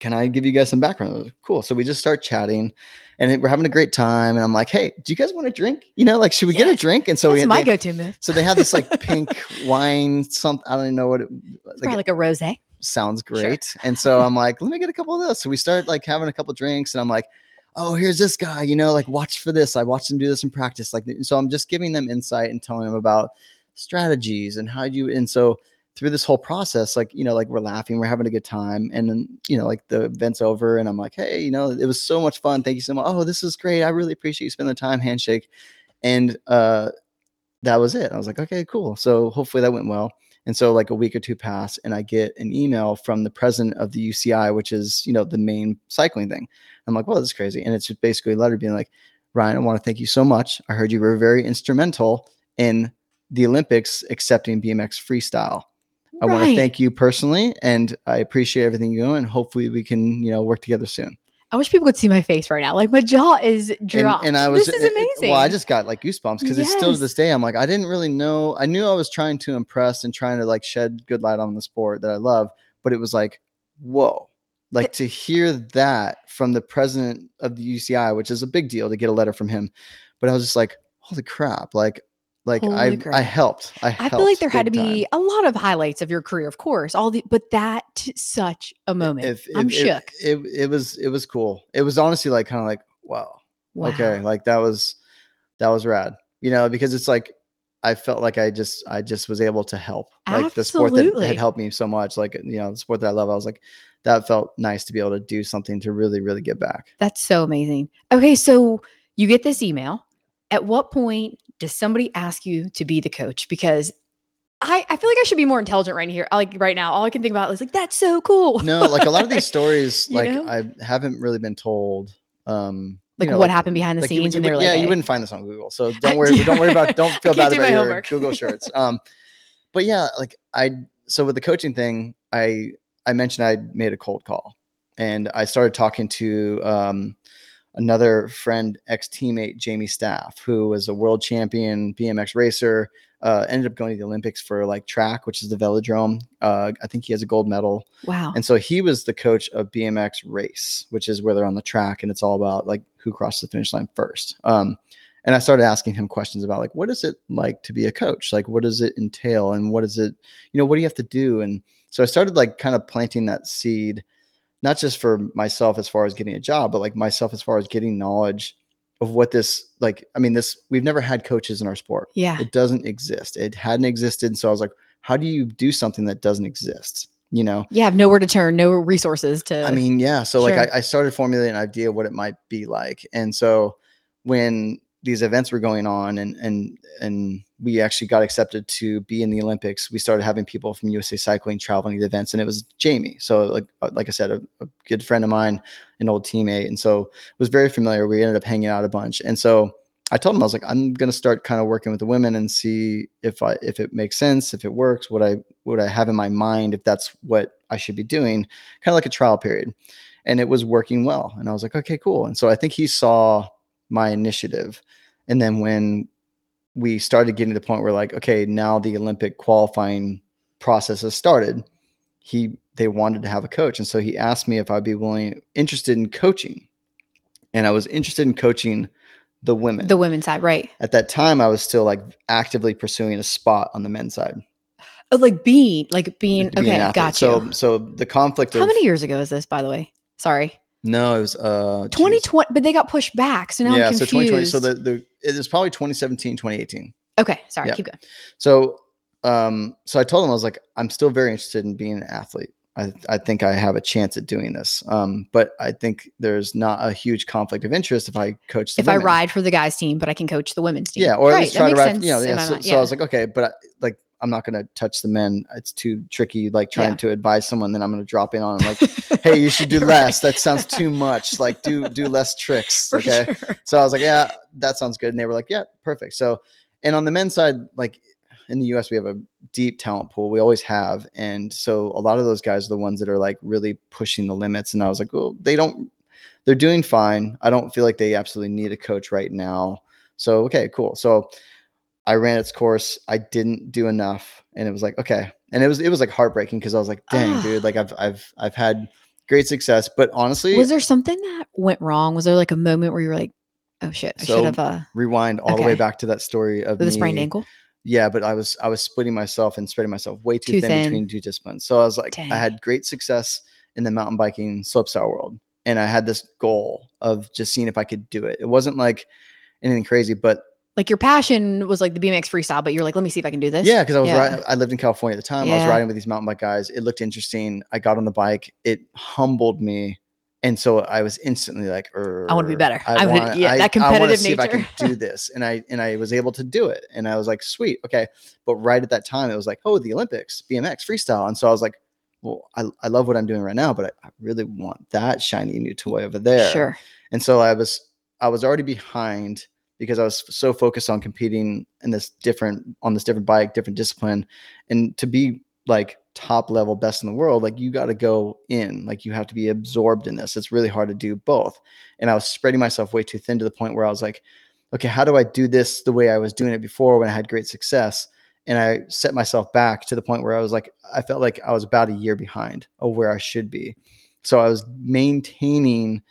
B: can I give you guys some background? Like, cool. So we just start chatting, and we're having a great time, and I'm like, hey, do you guys want a drink? You know, like, should we get a drink? And so
A: That's
B: we
A: my go-to move.
B: so they have this like <laughs> pink wine, something I don't even know what it
A: probably like a rosé.
B: sounds
A: Sure.
B: great. And so I'm like, let me get a couple of those. So we start like having a couple drinks, and I'm like, oh, here's this guy, you know, like watch for this. I watched him do this in practice. Like, so I'm just giving them insight and telling them about strategies and how you. And so through this whole process, like, you know, like we're laughing, we're having a good time. And then, you know, like the event's over, and I'm like, hey, you know, it was so much fun. Thank you so much. Oh, this is great. I really appreciate you spending the time. Handshake. And uh, that was it. I was like, okay, cool. So hopefully that went well. And so like a week or two pass and I get an email from the president of the UCI, which is, you know, the main cycling thing. I'm like, well, this is crazy. And it's just basically a letter being like, Ryan, I want to thank you so much. I heard you were very instrumental in the Olympics accepting BMX freestyle. I want to thank you personally and I appreciate everything you do. And Hopefully we can, you know, work together soon.
A: I wish people could see my face right now. Like my jaw is
B: And,
A: dropped.
B: and I was
A: this is
B: it- it-
A: amazing.
B: well, I just got like goosebumps because it's still to this day. I'm like, I didn't really know. I knew I was trying to impress and trying to like shed good light on the sport that I love, but it was like, whoa. Like to hear that from the president of the UCI, which is a big deal to get a letter from him. But I was just like, holy crap. Like, like
A: Holy
B: I I helped. I,
A: I feel like there had to be
B: time.
A: a lot of highlights of your career, of course. All the but that such a moment.
B: If-
A: I'm
B: if-
A: shook.
B: It, it, it was it was cool. It was honestly like kind of like, wow.
A: Wow.
B: okay like that was that was rad you know because it's like I felt like I just I just was able to help. Like the sport that had helped me so much, like you know, the sport that I love. I was like, that felt nice to be able to do something to really, really give back.
A: That's so amazing. Okay, so you get this email. At what point does somebody ask you to be the coach? Because I, I feel like I should be more intelligent right here. Like right now, all I can think about is like that's so cool.
B: No, like a lot of these <laughs> stories, like
A: know?
B: I haven't really been told. Um, you
A: like
B: know,
A: what happened behind the
B: like
A: scenes,
B: you
A: they were like,
B: yeah, you wouldn't find this on Google. So <laughs> don't worry, don't worry about, don't <laughs> feel bad
A: do
B: about your
A: homework.
B: Google shirts. Um, but yeah, like I, so with the coaching thing, I, I mentioned I made a cold call and I started talking to, um, another friend, ex teammate, Jamie Staff, who was a world champion BMX racer, uh, ended up going to the Olympics for like track, which is the velodrome. Uh, I think he has a gold medal.
A: wow,
B: And so he was the coach of BMX race, which is where they're on the track and it's all about like who crosses the finish line first. Um, and I started asking him questions about like, what is it like to be a coach? Like, what does it entail? And what is it, you know, what do you have to do? And so I started like kind of planting that seed, not just for myself as far as getting a job, but like myself as far as getting knowledge of what this, like, I mean, this, we've never had coaches in our sport.
A: yeah,
B: It doesn't exist. It hadn't existed. So I was like, how do you do something that doesn't exist? You know?
A: you have nowhere to turn, no resources to.
B: I mean, yeah. So like. I, I started formulating an idea of what it might be like. And so when these events were going on and and and we actually got accepted to be in the Olympics, we started having people from USA Cycling traveling to events, and it was Jamie. So like uh, like I said, a, a good friend of mine, an old teammate, and so was very familiar. We ended up hanging out a bunch, and so I told him I was like, I'm gonna start kind of working with the women and see if I if it makes sense, if it works, what I what I have in my mind, if that's what I should be doing, kind of like a trial period. And it was working well. And I was like, okay, cool. And so I think he saw my initiative. And then when we started getting to the point where like, okay, now the Olympic qualifying process has started, he they wanted to have a coach. And so he asked me if I'd be willing interested in coaching. And I was interested in coaching the women.
A: the women's side, right?
B: At that time, I was still like actively pursuing a spot on the men's side.
A: Oh, like being, like being.
B: to be an
A: okay, got you.
B: So, so the conflict
A: How
B: of
A: many years ago is this, by the way? Sorry,
B: no, it was uh geez.
A: 2020, but they got pushed back. So now
B: yeah,
A: I'm confused.
B: so 2020. So the the it was probably 2017, 2018.
A: okay, sorry,
B: yeah.
A: keep going.
B: So um so I told him I was like I'm still very interested in being an athlete. I I think I have a chance at doing this. Um but I think there's not a huge conflict of interest if I coach the
A: If I ride for the guys' team, but I can coach the women's team.
B: Yeah, or at
A: Right,
B: least try to ride. You know, yeah. So,
A: mind,
B: so I was like, okay, but I, like I'm not gonna touch the men. It's too tricky. Like trying
A: Yeah.
B: to advise someone, then I'm gonna drop in on them like, <laughs> hey, you should do less. That sounds too much. Like do do less tricks.
A: For
B: Okay.
A: sure.
B: So I was like, yeah, that sounds good. And they were like, yeah, perfect. So, and on the men's side, like in the US, we have a deep talent pool. We always have. And so a lot of those guys are the ones that are like really pushing the limits. And I was like, well, they don't, they're doing fine. I don't feel like they absolutely need a coach right now. So, okay, cool. So I ran its course. I didn't do enough. And it was like, okay. And it was, it was like heartbreaking because I was like, dang,
A: Ah.
B: dude, like I've, I've, I've had great success. But honestly,
A: Was there something that went wrong? Was there like a moment where you were like, "Oh shit, I
B: So,
A: should have uh,
B: rewind all the way back to that story of
A: the sprained ankle"?
B: Yeah, but I was I was splitting myself and spreading myself way too,
A: Too
B: thin,
A: thin.
B: between two disciplines. So I was like,
A: Dang.
B: I had great success in the mountain biking slopestyle world, and I had this goal of just seeing if I could do it. It wasn't like anything crazy, but
A: Like your passion was like the BMX freestyle, but you're like, "Let me see if I can do this."
B: yeah, because I was
A: Yeah.
B: riding, I lived in California at the time. I was riding with these mountain bike guys. It looked interesting. I got on the bike. It humbled me. And so I was instantly like, er,
A: I wanna be better. I would-
B: wanna-
A: yeah, that
B: I
A: competitive
B: see if I
A: nature."
B: can do <laughs> this. And I and I was able to do it. And I was like, sweet, okay. But right at that time, it was like, oh, the Olympics, BMX, freestyle. And so I was like, well, I, I love what I'm doing right now, but I, I really want that shiny new toy over there.
A: sure.
B: And so I was I was already behind because I was so focused on competing in this different on this different bike, different discipline, and to be like top level best in the world, like you got to go in, like you have to be absorbed in this. It's really hard to do both. And I was spreading myself way too thin to the point where I was like, okay, how do I do this the way I was doing it before when I had great success? And I set myself back to the point where I was like, I felt like I was about a year behind of where I should be. So I was maintaining,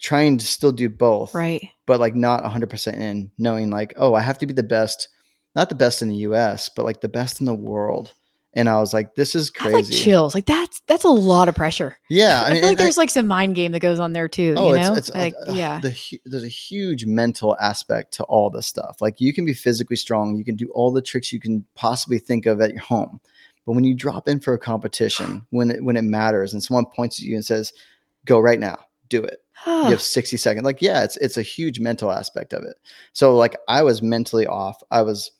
B: trying to still do both
A: Right.
B: but like not 100% in knowing like oh i have to be the best not the best in the us but like the best in the world and I was like, "This is
A: I like
B: crazy."
A: chills. Like that's that's a lot of pressure.
B: yeah,
A: I, <laughs>
B: I mean,
A: feel like
B: and I-
A: there's like some mind game that goes on there too.
B: Oh,
A: you
B: it's,
A: know,
B: it's uh,
A: like
B: uh,
A: yeah,
B: The, there's a huge mental aspect to all this stuff. Like you can be physically strong, you can do all the tricks you can possibly think of at your home, but when you drop in for a competition, when it when it matters, and someone points at you and says, "Go right now, do it," you have <sighs> 60 seconds. Like yeah, it's it's a huge mental aspect of it. So like I was mentally off. I was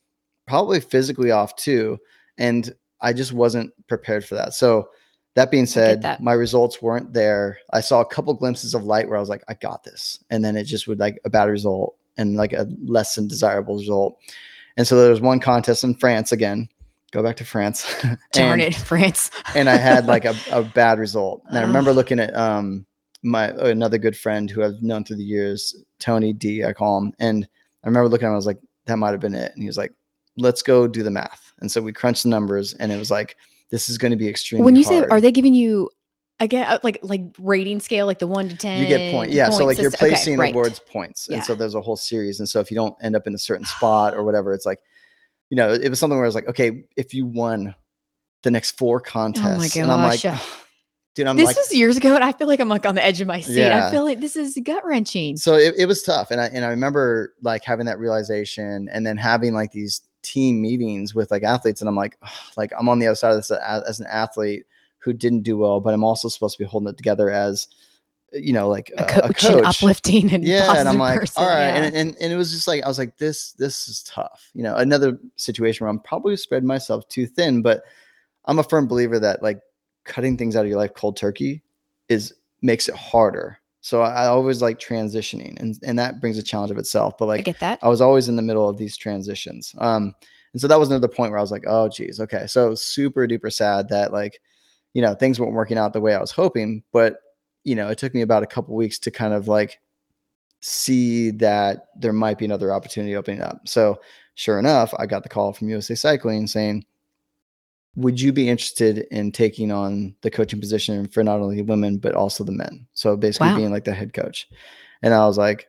B: probably physically off too, and I just wasn't prepared for that. So that being said,
A: that.
B: my results weren't there. I saw a couple glimpses of light where I was like, I got this. And then it just would like a bad result and like a less than desirable result. And so there was one contest in France again. Go back to France. <laughs>
A: darn
B: and,
A: it, <laughs> France.
B: and I had like <laughs> a, a bad result. And I remember looking at um my another good friend who I've known through the years, Tony D, I call him. And I remember looking at him, I was like, that might have been it. And he was like, let's go do the math. And so we crunched the numbers and it was like, this is going to be extremely
A: when you say, are they giving you again uh, like like rating scale, like the one to ten?
B: you get point yeah so like you're
A: system? Okay,
B: placing
A: right.
B: awards points
A: Yeah.
B: and so there's a whole series and so if you don't end up in a certain spot or whatever it's like you know it was something where i was like okay if you won the next four oh contests and i'm like. Dude i'm
A: This
B: like
A: was years ago, and I feel like I'm like on the edge of my seat.
B: Yeah.
A: I feel like this is gut wrenching.
B: so it, it was tough and i and i remember like having that realization and then having like these team meetings with like athletes and i'm like like i'm on the other side of this a- as an athlete who didn't do well but i'm also supposed to be holding it together as you know like
A: A
B: a,
A: coach,
B: a
A: and uplifting and
B: yeah and i'm like
A: person,
B: all right
A: yeah.
B: and, and and it was just like i was like this this is tough you know another situation where i'm probably spread myself too thin but i'm a firm believer that like cutting things out of your life cold turkey is makes it harder so i, I always like transitioning and and that brings a challenge of itself but like I
A: get that.
B: I was always in the middle of these transitions. Um, and so that was another point where I was like, oh, geez, okay. So super duper sad that like, you know, things weren't working out the way I was hoping. But, you know, it took me about a couple weeks to kind of like see that there might be another opportunity opening up. So sure enough, I got the call from USA Cycling saying, would you be interested in taking on the coaching position for not only women, but also the men? So basically
A: Wow.
B: being like the head coach. And I was like,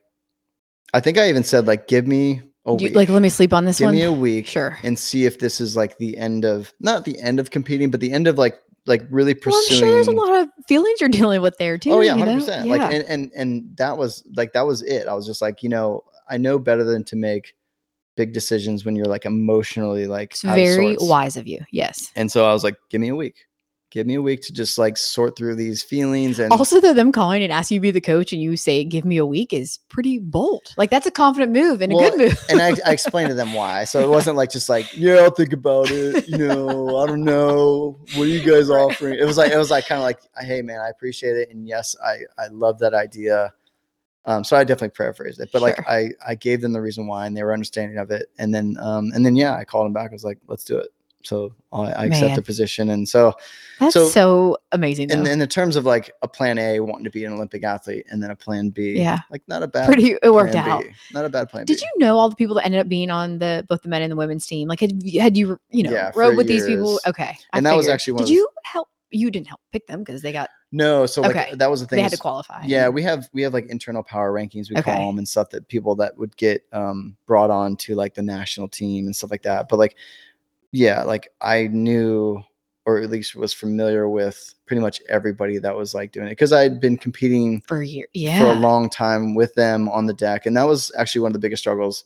B: I think I even said like, give me a
A: you-
B: week.
A: like, let me sleep on this
B: give
A: one.
B: me a week
A: Sure.
B: and see if this is like the end of not the end of competing, but the end of like like really pursuing.
A: Well, I'm sure there's a lot of feelings you're dealing with there too.
B: oh yeah,
A: you
B: hundred
A: know?
B: percent.
A: Yeah.
B: Like and, and and that was like that was it. I was just like, you know, I know better than to make big decisions when you're like emotionally like
A: it's
B: out of
A: very wise of you. Yes.
B: And so I was like, give me a week. Give me a week to just like sort through these feelings and
A: Also, though, them calling and asking you to be the coach and you say, "Give me a week," is pretty bold. Like that's a confident move and a good move.
B: and I, I explained to them why. So it wasn't like just like, yeah, I'll think about it. You know, I don't know. What are you guys <laughs> offering? It was like it was like kind of like, hey man, I appreciate it, and yes, I I love that idea. Um, so I definitely paraphrased it, but like I I gave them the reason why, and they were understanding of it, and then um and then yeah, I called them back. I was like, let's do it. So I, I accept the position, and so
A: That's
B: so-
A: so, amazing.
B: in
A: Though.
B: in the terms of like a plan A, wanting to be an Olympic athlete, and then a plan B,
A: Yeah.
B: like not a bad
A: Pretty, it worked out.
B: B. Not a bad plan
A: Did
B: B.
A: you know all the people that ended up being on the both the men and the women's team? Like, had you, had you, you know,
B: Yeah,
A: rode with these people?
B: years.
A: Okay, I
B: And that was actually one
A: Did
B: of
A: you help? You didn't help pick them because they got
B: No, so like
A: Okay.
B: that was the thing.
A: they had to qualify.
B: Yeah, we have we have like internal power rankings we
A: Okay.
B: call them and stuff that people that would get um brought on to like the national team and stuff like that. But like yeah, like I knew or at least was familiar with pretty much everybody that was like doing it because I'd been competing
A: for a year. Yeah,
B: for a long time with them on the deck and that was actually one of the biggest struggles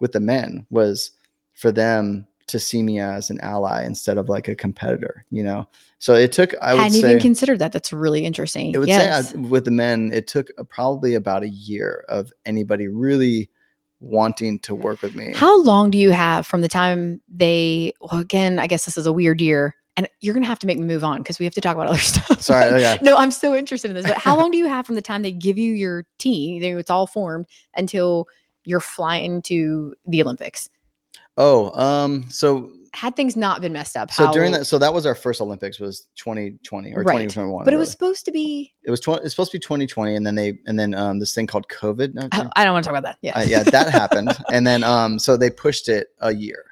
B: with the men was for them to see me as an ally instead of like a competitor, you know. So it took I would
A: hadn't
B: say
A: even considered that. That's really interesting.
B: it would
A: yes.
B: say I, with the men, it took uh, probably about a year of anybody really wanting to work with me.
A: How long do you have from the time they? Well, again, I guess this is a weird year, and you're gonna have to make me move on because we have to talk about other <laughs> stuff.
B: Sorry, okay.
A: No, I'm so interested in this. But how long do you have from the time they give you your team, it's all formed, until you're flying to the Olympics?
B: Oh, um, so
A: Had things not been messed up,
B: so during that, so that was our first Olympics was 2020 or
A: Right.
B: 2021.
A: but it was supposed to be.
B: it was 20, it's supposed to be 2020, and then they and then um this thing called COVID. no,
A: I I don't want to talk about that. Yeah,
B: uh, yeah, that <laughs> happened, and then um so they pushed it a year.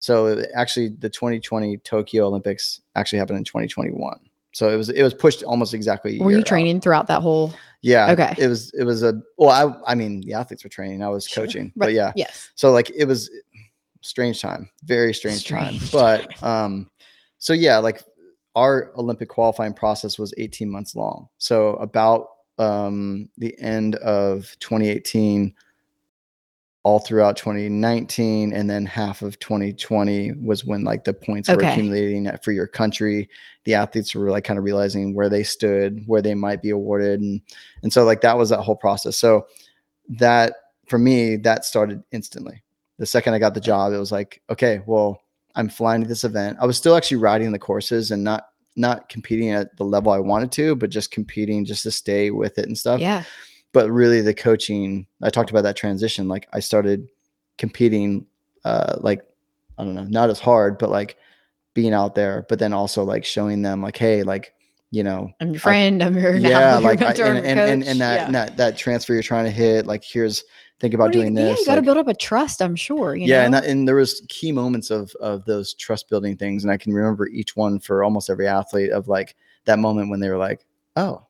B: So actually, the 2020 Tokyo Olympics actually happened in 2021. So it was it was pushed almost exactly. A
A: Were you
B: out.
A: training throughout that whole?
B: Yeah.
A: Okay.
B: It was it was a well I I mean the athletes were training I was
A: Sure,
B: coaching but yeah
A: Yes.
B: so like it was strange time very strange, time but <laughs> um so yeah, like our Olympic qualifying process was 18 months long. So about um, the end of 2018, all throughout 2019, and then half of 2020 was when like the points were accumulating for your country. The athletes were like kind of realizing where they stood, where they might be awarded, and and so like that was that whole process. So that for me, that started instantly. The second I got the job, it was like, okay, well, I'm flying to this event. I was still actually riding the courses and not not competing at the level I wanted to, but just competing just to stay with it and stuff.
A: Yeah.
B: But really the coaching, I talked about that transition. Like I started competing uh like I don't know, not as hard, but like being out there, but then also like showing them like, hey, like, you know,
A: I'm your friend. I'm your now <laughs>
B: yeah,
A: your
B: like I,
A: mentor,
B: and,
A: I'm your
B: and, and, and that,
A: Yeah.
B: and that that transfer you're trying to hit, like here's think about
A: What do you-
B: doing
A: Yeah,
B: this.
A: you got to
B: like-
A: build up a trust. I'm sure. You
B: yeah, and that, and there was key moments of of those trust building things, and I can remember each one for almost every athlete of like that moment when they were like, oh,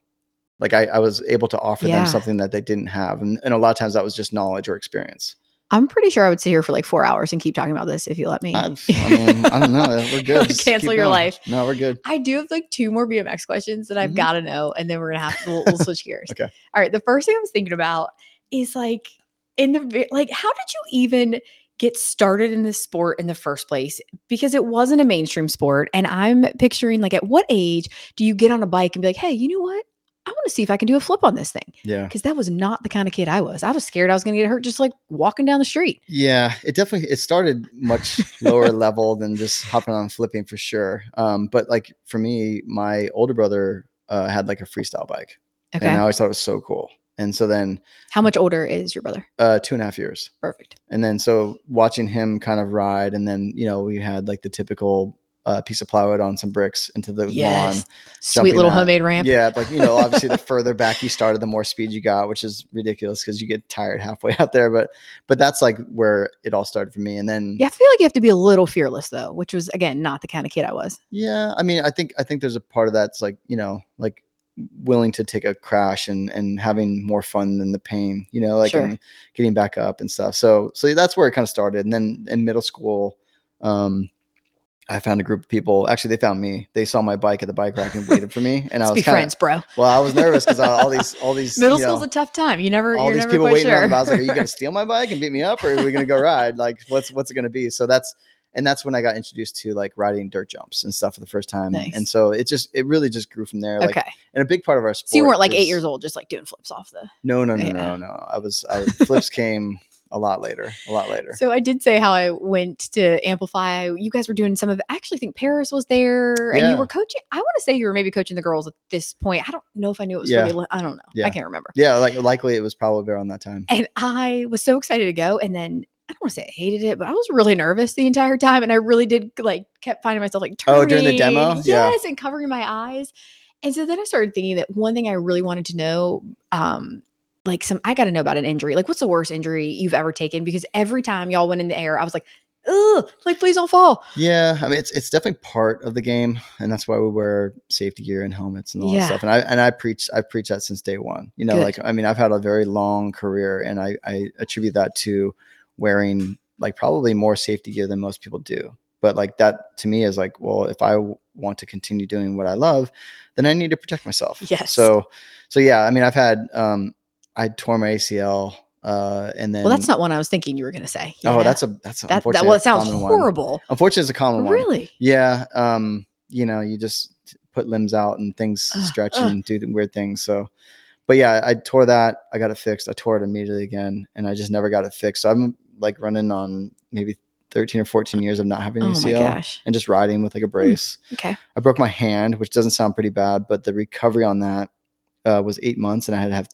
B: like I, I was able to offer
A: Yeah.
B: them something that they didn't have, and, and a lot of times that was just knowledge or experience.
A: I'm pretty sure I would sit here for like four hours and keep talking about this if you let me.
B: I, I mean, I don't know, we're <laughs> good.
A: Cancel your
B: going.
A: life.
B: No, we're good.
A: I do have like two more BMX questions that I've
B: Mhm.
A: got to know, and then we're gonna have to we'll, we'll switch gears. <laughs>
B: Okay.
A: All right. The first thing I was thinking about is like in the like, how did you even get started in this sport in the first place? Because it wasn't a mainstream sport, and I'm picturing like, at what age do you get on a bike and be like, hey, you know what? I want to see if I can do a flip on this thing.
B: Yeah.
A: Because that was not the kind of kid I was. I was scared I was gonna get hurt just like walking down the street.
B: Yeah, it definitely it started much <laughs> lower level than just hopping on flipping for sure. Um, but like for me, my older brother uh, had like a freestyle bike,
A: Okay.
B: and I always thought it was so cool. And so then
A: How much older is your brother?
B: uh, two and a half years,
A: Perfect.
B: and then so watching him kind of ride, and then you know we had like the typical uh, piece of plywood on some bricks into the
A: Yes.
B: lawn.
A: Sweet little
B: that.
A: homemade ramp.
B: Yeah, like you know, obviously the <laughs> further back you started, the more speed you got, which is ridiculous because you get tired halfway out there. But but that's like where it all started for me. And then
A: yeah, to feel like you have to be a little fearless though, which was again not the kind of kid I was.
B: Yeah, I mean, I think I think there's a part of that's like you know, like willing to take a crash and and having more fun than the pain, you know, like
A: Sure.
B: and getting back up and stuff. So so that's where it kind of started. And then in middle school, um, I found a group of people. Actually, they found me. They saw my bike at the bike rack and waited for me. <laughs> And I was
A: be
B: kind
A: friends, bro.
B: well, I was nervous because all these all <laughs> these
A: Middle
B: you
A: school's a tough time. You never,
B: all these
A: never
B: people waiting
A: sure.
B: around. I was like, "Are you going <laughs> to steal my bike and beat me up, or are we going to go ride? Like, what's what's it going to be?" So that's and that's when I got introduced to like riding dirt jumps and stuff for the first time.
A: Nice.
B: And so it just it really just grew from there. Like,
A: okay,
B: and a big part of our sport.
A: so you weren't like eight years old, just like doing flips off the.
B: No, no, no,
A: Yeah.
B: no, no. I was. I, flips came a lot later. A lot later.
A: So I did say how I went to Amplify. You guys were doing some of. I actually think Paris was there, and
B: Yeah.
A: you were coaching. I want to say you were maybe coaching the girls at this point. I don't know if I knew it was
B: Yeah.
A: really. I don't know.
B: Yeah.
A: I can't remember.
B: yeah, like likely it was probably around that time.
A: And I was so excited to go, and then. I don't want to say I hated it, but I was really nervous the entire time, and I really did like kept finding myself like turning.
B: Oh, during the demo? Yeah.
A: yes, and covering my eyes. And so then I started thinking that one thing I really wanted to know, um, like some, I got to know about an injury. Like, what's the worst injury you've ever taken? Because every time y'all went in the air, I was like, ugh, like please don't fall.
B: Yeah, I mean it's it's definitely part of the game, and that's why we wear safety gear and helmets and all
A: Yeah.
B: that stuff. And I and I preach I preach that since day one. You know,
A: Good.
B: like I mean I've had a very long career, and I I attribute that to wearing like probably more safety gear than most people do. But like that to me is like, well, if I w- want to continue doing what I love, then I need to protect myself.
A: Yes.
B: So so yeah, I mean I've had um I tore my ACL, uh, and then
A: well, that's not one I was thinking you were going to say.
B: oh that's a that's
A: that, that. Well, it sounds
B: common one.
A: horrible.
B: Unfortunately, it's a common one.
A: Really?
B: Yeah. Um, you know, you just put limbs out and things
A: Ugh,
B: stretch
A: ugh.
B: and do the weird things. So, but yeah, I tore that. I got it fixed. I tore it immediately again, and I just never got it fixed. So I'm like running on maybe 13 or 14 years of not having
A: Oh
B: an ACL
A: gosh.
B: and just riding with like a brace.
A: Okay.
B: I broke my hand, which doesn't sound pretty bad, but the recovery on that uh, was eight months, and I had to have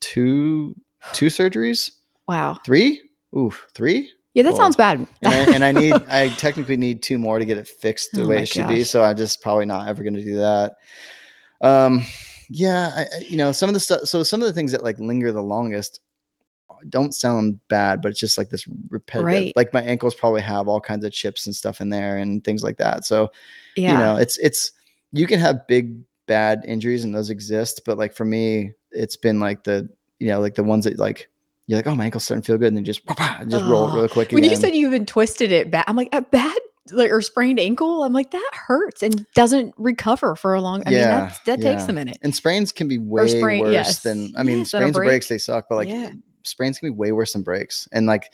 B: two two surgeries,
A: Wow.
B: three. Ooh, three.
A: Yeah, that sounds bad.
B: and I, and I need <laughs> I technically need two more to get it fixed the
A: Oh
B: way it should be. So I'm just probably not ever going to do that. Um, yeah, I, I- you know some of the stuff. So some of the things that like linger the longest don't sound bad, but it's just like this repetitive.
A: Right.
B: Like my ankles probably have all kinds of chips and stuff in there and things like that. So
A: yeah.
B: you know, it's it's you can have big bad injuries and those exist, but like for me, it's been like the you know like the ones that like you're like oh my ankle's starting to feel good and then just just roll
A: Oh.
B: real quick.
A: when you said you even twisted it bad, I'm like, a bad like or sprained ankle, I'm like that hurts and doesn't recover for a long. I mean,
B: Yeah,
A: that's, that takes a minute.
B: And sprains can be way
A: sprain-
B: worse
A: yes.
B: than I mean, <laughs>
A: Yes,
B: sprains and
A: break.
B: breaks they suck, but like
A: Yeah.
B: sprains can be way worse than breaks. And like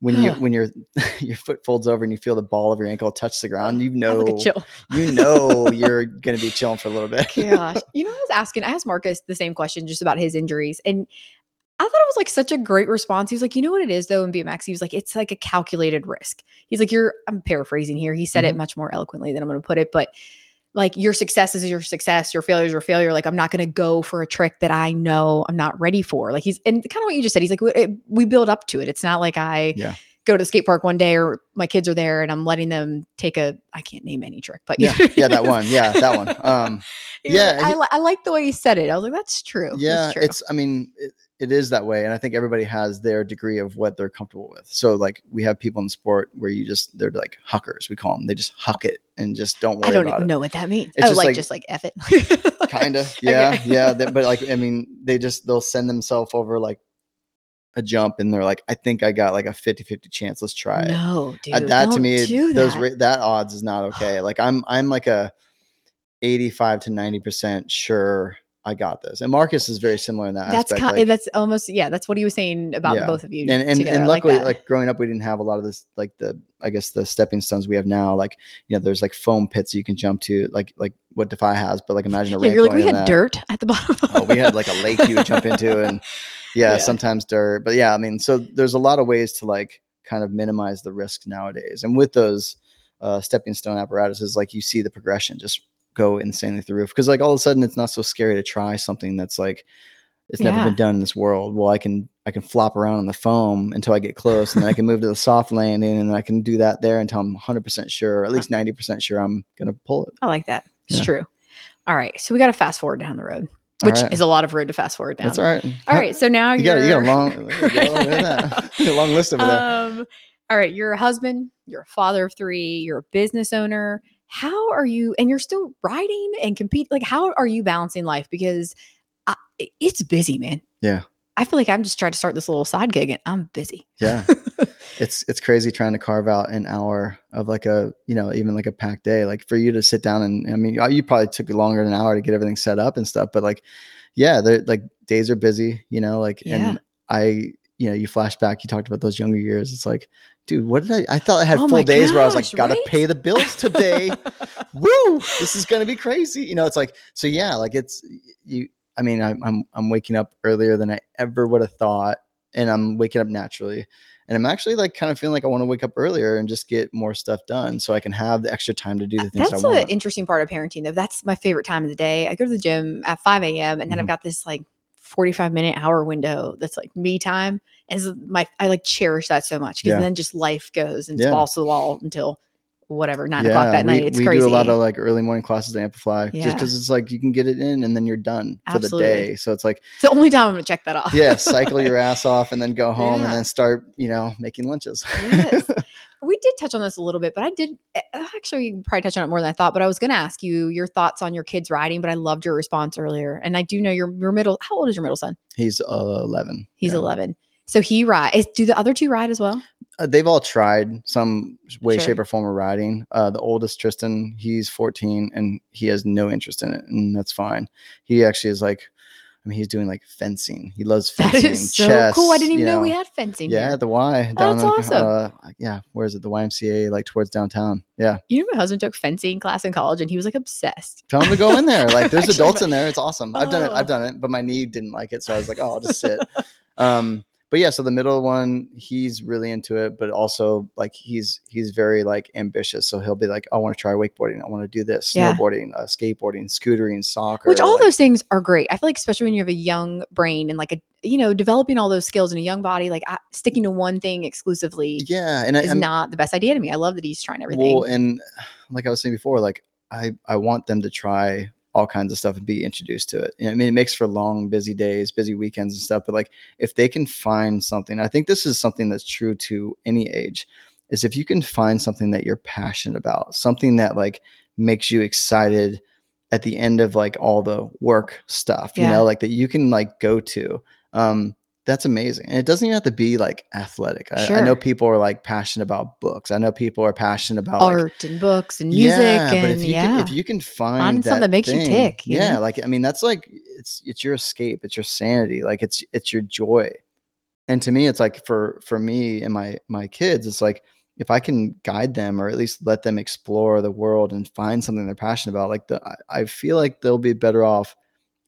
B: when you when your <laughs> your foot folds over and you feel the ball of your ankle touch the ground, you know you know <laughs> you're gonna be chilling for a little bit.
A: Gosh, <laughs> you know, I was asking, I asked Marcus the same question just about his injuries, and I thought it was like such a great response. He was like, you know what it is though in BMX? He was like, it's like a calculated risk. He's like, you're, I'm paraphrasing here. He said it mm-hmm. much more eloquently than I'm going to put it, but like your success is your success, your failure is your failure. Like I'm not going to go for a trick that I know I'm not ready for. Like he's, and kind of what you just said, he's like, we, it- we build up to it. It's not like I
B: Yeah.
A: go to the skate park one day or my kids are there and I'm letting them take a, I can't name any trick, but
B: Yeah, <laughs> yeah, that one. Yeah, that one. Um <laughs>
A: was like-
B: Yeah,
A: I, I like the way he said it. I was like, that's true. That's
B: yeah
A: true.
B: it's i mean it, it is that way and i think everybody has their degree of what they're comfortable with so like we have people in sport where you just they're like huckers we call them they just huck it and just don't worry
A: I don't even
B: it
A: know what that means.
B: It's
A: oh,
B: just
A: like,
B: like-
A: just like F it. <laughs>
B: kind of <laughs> yeah
A: Okay.
B: yeah that- but like i mean they just they'll send themselves over like a jump and they're like i think i got like a 50 50 chance let's try it
A: No, dude.
B: Uh, that to me those
A: that.
B: ra- that odds is not <sighs> okay like i'm i'm like a 85 to 90 percent sure i got this and marcus is very similar in that
A: that's
B: aspect
A: kind,
B: like-
A: that's almost yeah. That's what he was saying about
B: Yeah.
A: both of you.
B: and and,
A: together.
B: And luckily
A: that.
B: like, growing up we didn't have a lot of this like the i guess the stepping stones we have now like you know there's like foam pits you can jump to like like what defy has but like imagine a
A: yeah, you're like we had
B: that.
A: dirt at the bottom.
B: oh, we had like a lake you would jump into and <laughs> yeah,
A: Yeah.
B: sometimes dirt but yeah i mean so there's a lot of ways to like kind of minimize the risk nowadays and with those uh stepping stone apparatuses like you see the progression just go insanely through the roof because like all of a sudden it's not so scary to try something that's like it's never
A: Yeah.
B: been done in this world well i can i can flop around on the foam until i get close and then i can move to the soft landing and i can do that there until i'm 100% sure or at least 90% sure i'm gonna pull it
A: I like that. It's
B: Yeah.
A: true. All right, so we got to fast forward down the road, which
B: right.
A: is a lot of road to fast forward down.
B: that's all right
A: All right, so now
B: you got, you got a long there you go, look at that. <laughs> <laughs> a long list over there
A: um, all right, you're a husband, you're a father of three, you're a business owner. How are you, and you're still riding and compete? Like, how are you balancing life? Because I, it's busy, man.
B: Yeah.
A: I feel like I'm just trying to start this little side gig and I'm busy.
B: yeah <laughs> it's it's crazy trying to carve out an hour of like a you know even like a packed day like for you to sit down and i mean uh, you probably took longer than an hour to get everything set up and stuff but like yeah they're like days are busy you know like
A: Yeah.
B: and i you know you flash back you talked about those younger years it's like dude what did i i thought i had
A: Oh
B: full days where i was like gotta
A: right?
B: pay the bills today <laughs> woo this is gonna be crazy you know it's like so yeah like it's you i mean I'm, I'm i'm waking up earlier than i ever would have thought and i'm waking up naturally and i'm actually like kind of feeling like i want to wake up earlier and just get more stuff done so i can have the extra time to do the things
A: That's
B: i
A: the interesting part of parenting, though. That's my favorite time of the day. I go to the gym at 5 a.m. and then I've
B: Mhm.
A: got this like 45 minute hour window that's like me time. And so my I like cherish that so much because
B: Yeah.
A: then just life goes and
B: Yeah.
A: it's balls to the wall until whatever, nine o'clock that
B: we,
A: night. It's
B: we
A: crazy.
B: do a lot of like early morning classes at amplify just because it's like you can get it in and then you're done for
A: Absolutely.
B: the day so it's like
A: it's the only time I'm gonna check that off.
B: yeah cycle <laughs> your ass off and then go home
A: Yeah.
B: and then start you know making lunches
A: Yes. <laughs> we did touch on this a little bit, but I did uh, actually you probably touch on it more than I thought. But I was going to ask you your thoughts on your kids riding, but I loved your response earlier. And I do know your your middle. How old is your middle son?
B: he's uh, 11
A: He's
B: yeah.
A: 11. So he ride. Do the other two ride as well?
B: uh, they've all tried some way,
A: Sure.
B: shape, or form of riding. Uh, the oldest Tristan, he's 14 and he has no interest in it, and that's fine. He actually is like, I mean, he's doing like fencing. He loves <laughs> fencing,
A: is so
B: chess.
A: cool. I didn't even
B: you
A: know. we had fencing.
B: Yeah,
A: here.
B: the Y
A: Oh, that's
B: in,
A: awesome.
B: Uh, yeah, where is it? The YMCA, like towards downtown. Yeah,
A: You know, my husband took fencing class in college, and he was like obsessed.
B: tell him to go in there. <laughs> Like, there's adults in there. It's awesome. I've done it.
A: Oh.
B: I've done it, but my knee didn't like it, so I was like, oh, I'll just sit. <laughs> um, but yeah, so the middle one, he's really into it, but also like he's he's very like ambitious. So he'll be like, I want to try wakeboarding. I want to do this,
A: Yeah.
B: snowboarding, uh, skateboarding, scootering, soccer.
A: Which all
B: like-
A: those things are great. I feel like especially when you have a young brain and like a you know developing all those skills in a young body, like I, sticking to one thing exclusively
B: Yeah, and I,
A: is
B: I'm-
A: not the best idea to me. I love that he's trying everything.
B: Well, and like I was saying before, like I I want them to try all kinds of stuff and be introduced to it. You know, I mean, it makes for long, busy days, busy weekends and stuff. But like, if they can find something, I think this is something that's true to any age. Is if you can find something that you're passionate about, something that like makes you excited at the end of like all the work stuff, you
A: Yeah.
B: know, like that you can like go to. Um, that's amazing. And it doesn't even have to be like athletic. I, I know people are like passionate about books. I know people are passionate about like,
A: Art and books and music
B: yeah,
A: and
B: but if you
A: yeah.
B: can, if you can find,
A: Find something that makes you
B: thing-
A: tick, you
B: yeah,
A: know?
B: like I mean, that's like it's it's your escape, it's your sanity, like it's it's your joy. And to me, it's like for for me and my my kids, it's like if I can guide them or at least let them explore the world and find something they're passionate about, like the I- I feel like they'll be better off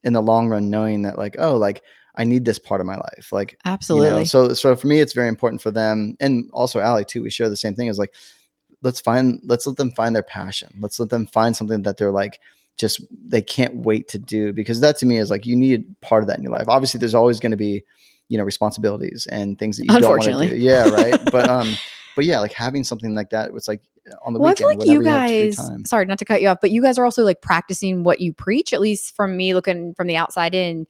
B: in the long run knowing that like oh like I need this part of my life, like you know,
A: Absolutely.
B: so so for me it's very important for them and also Allie too we share the same thing is like let's find let's let them find their passion let's let them find something that they're like just they can't wait to do because that to me is like you need part of that in your life obviously there's always going to be you know responsibilities and things that you don't want to
A: Unfortunately.
B: do yeah right but <laughs> um but yeah like having something like that it's like on the
A: well, I
B: weekend
A: feel like you
B: whenever have free
A: guys,
B: time.
A: sorry not to cut you off, but you guys are also like practicing what you preach, at least from me looking from the outside in.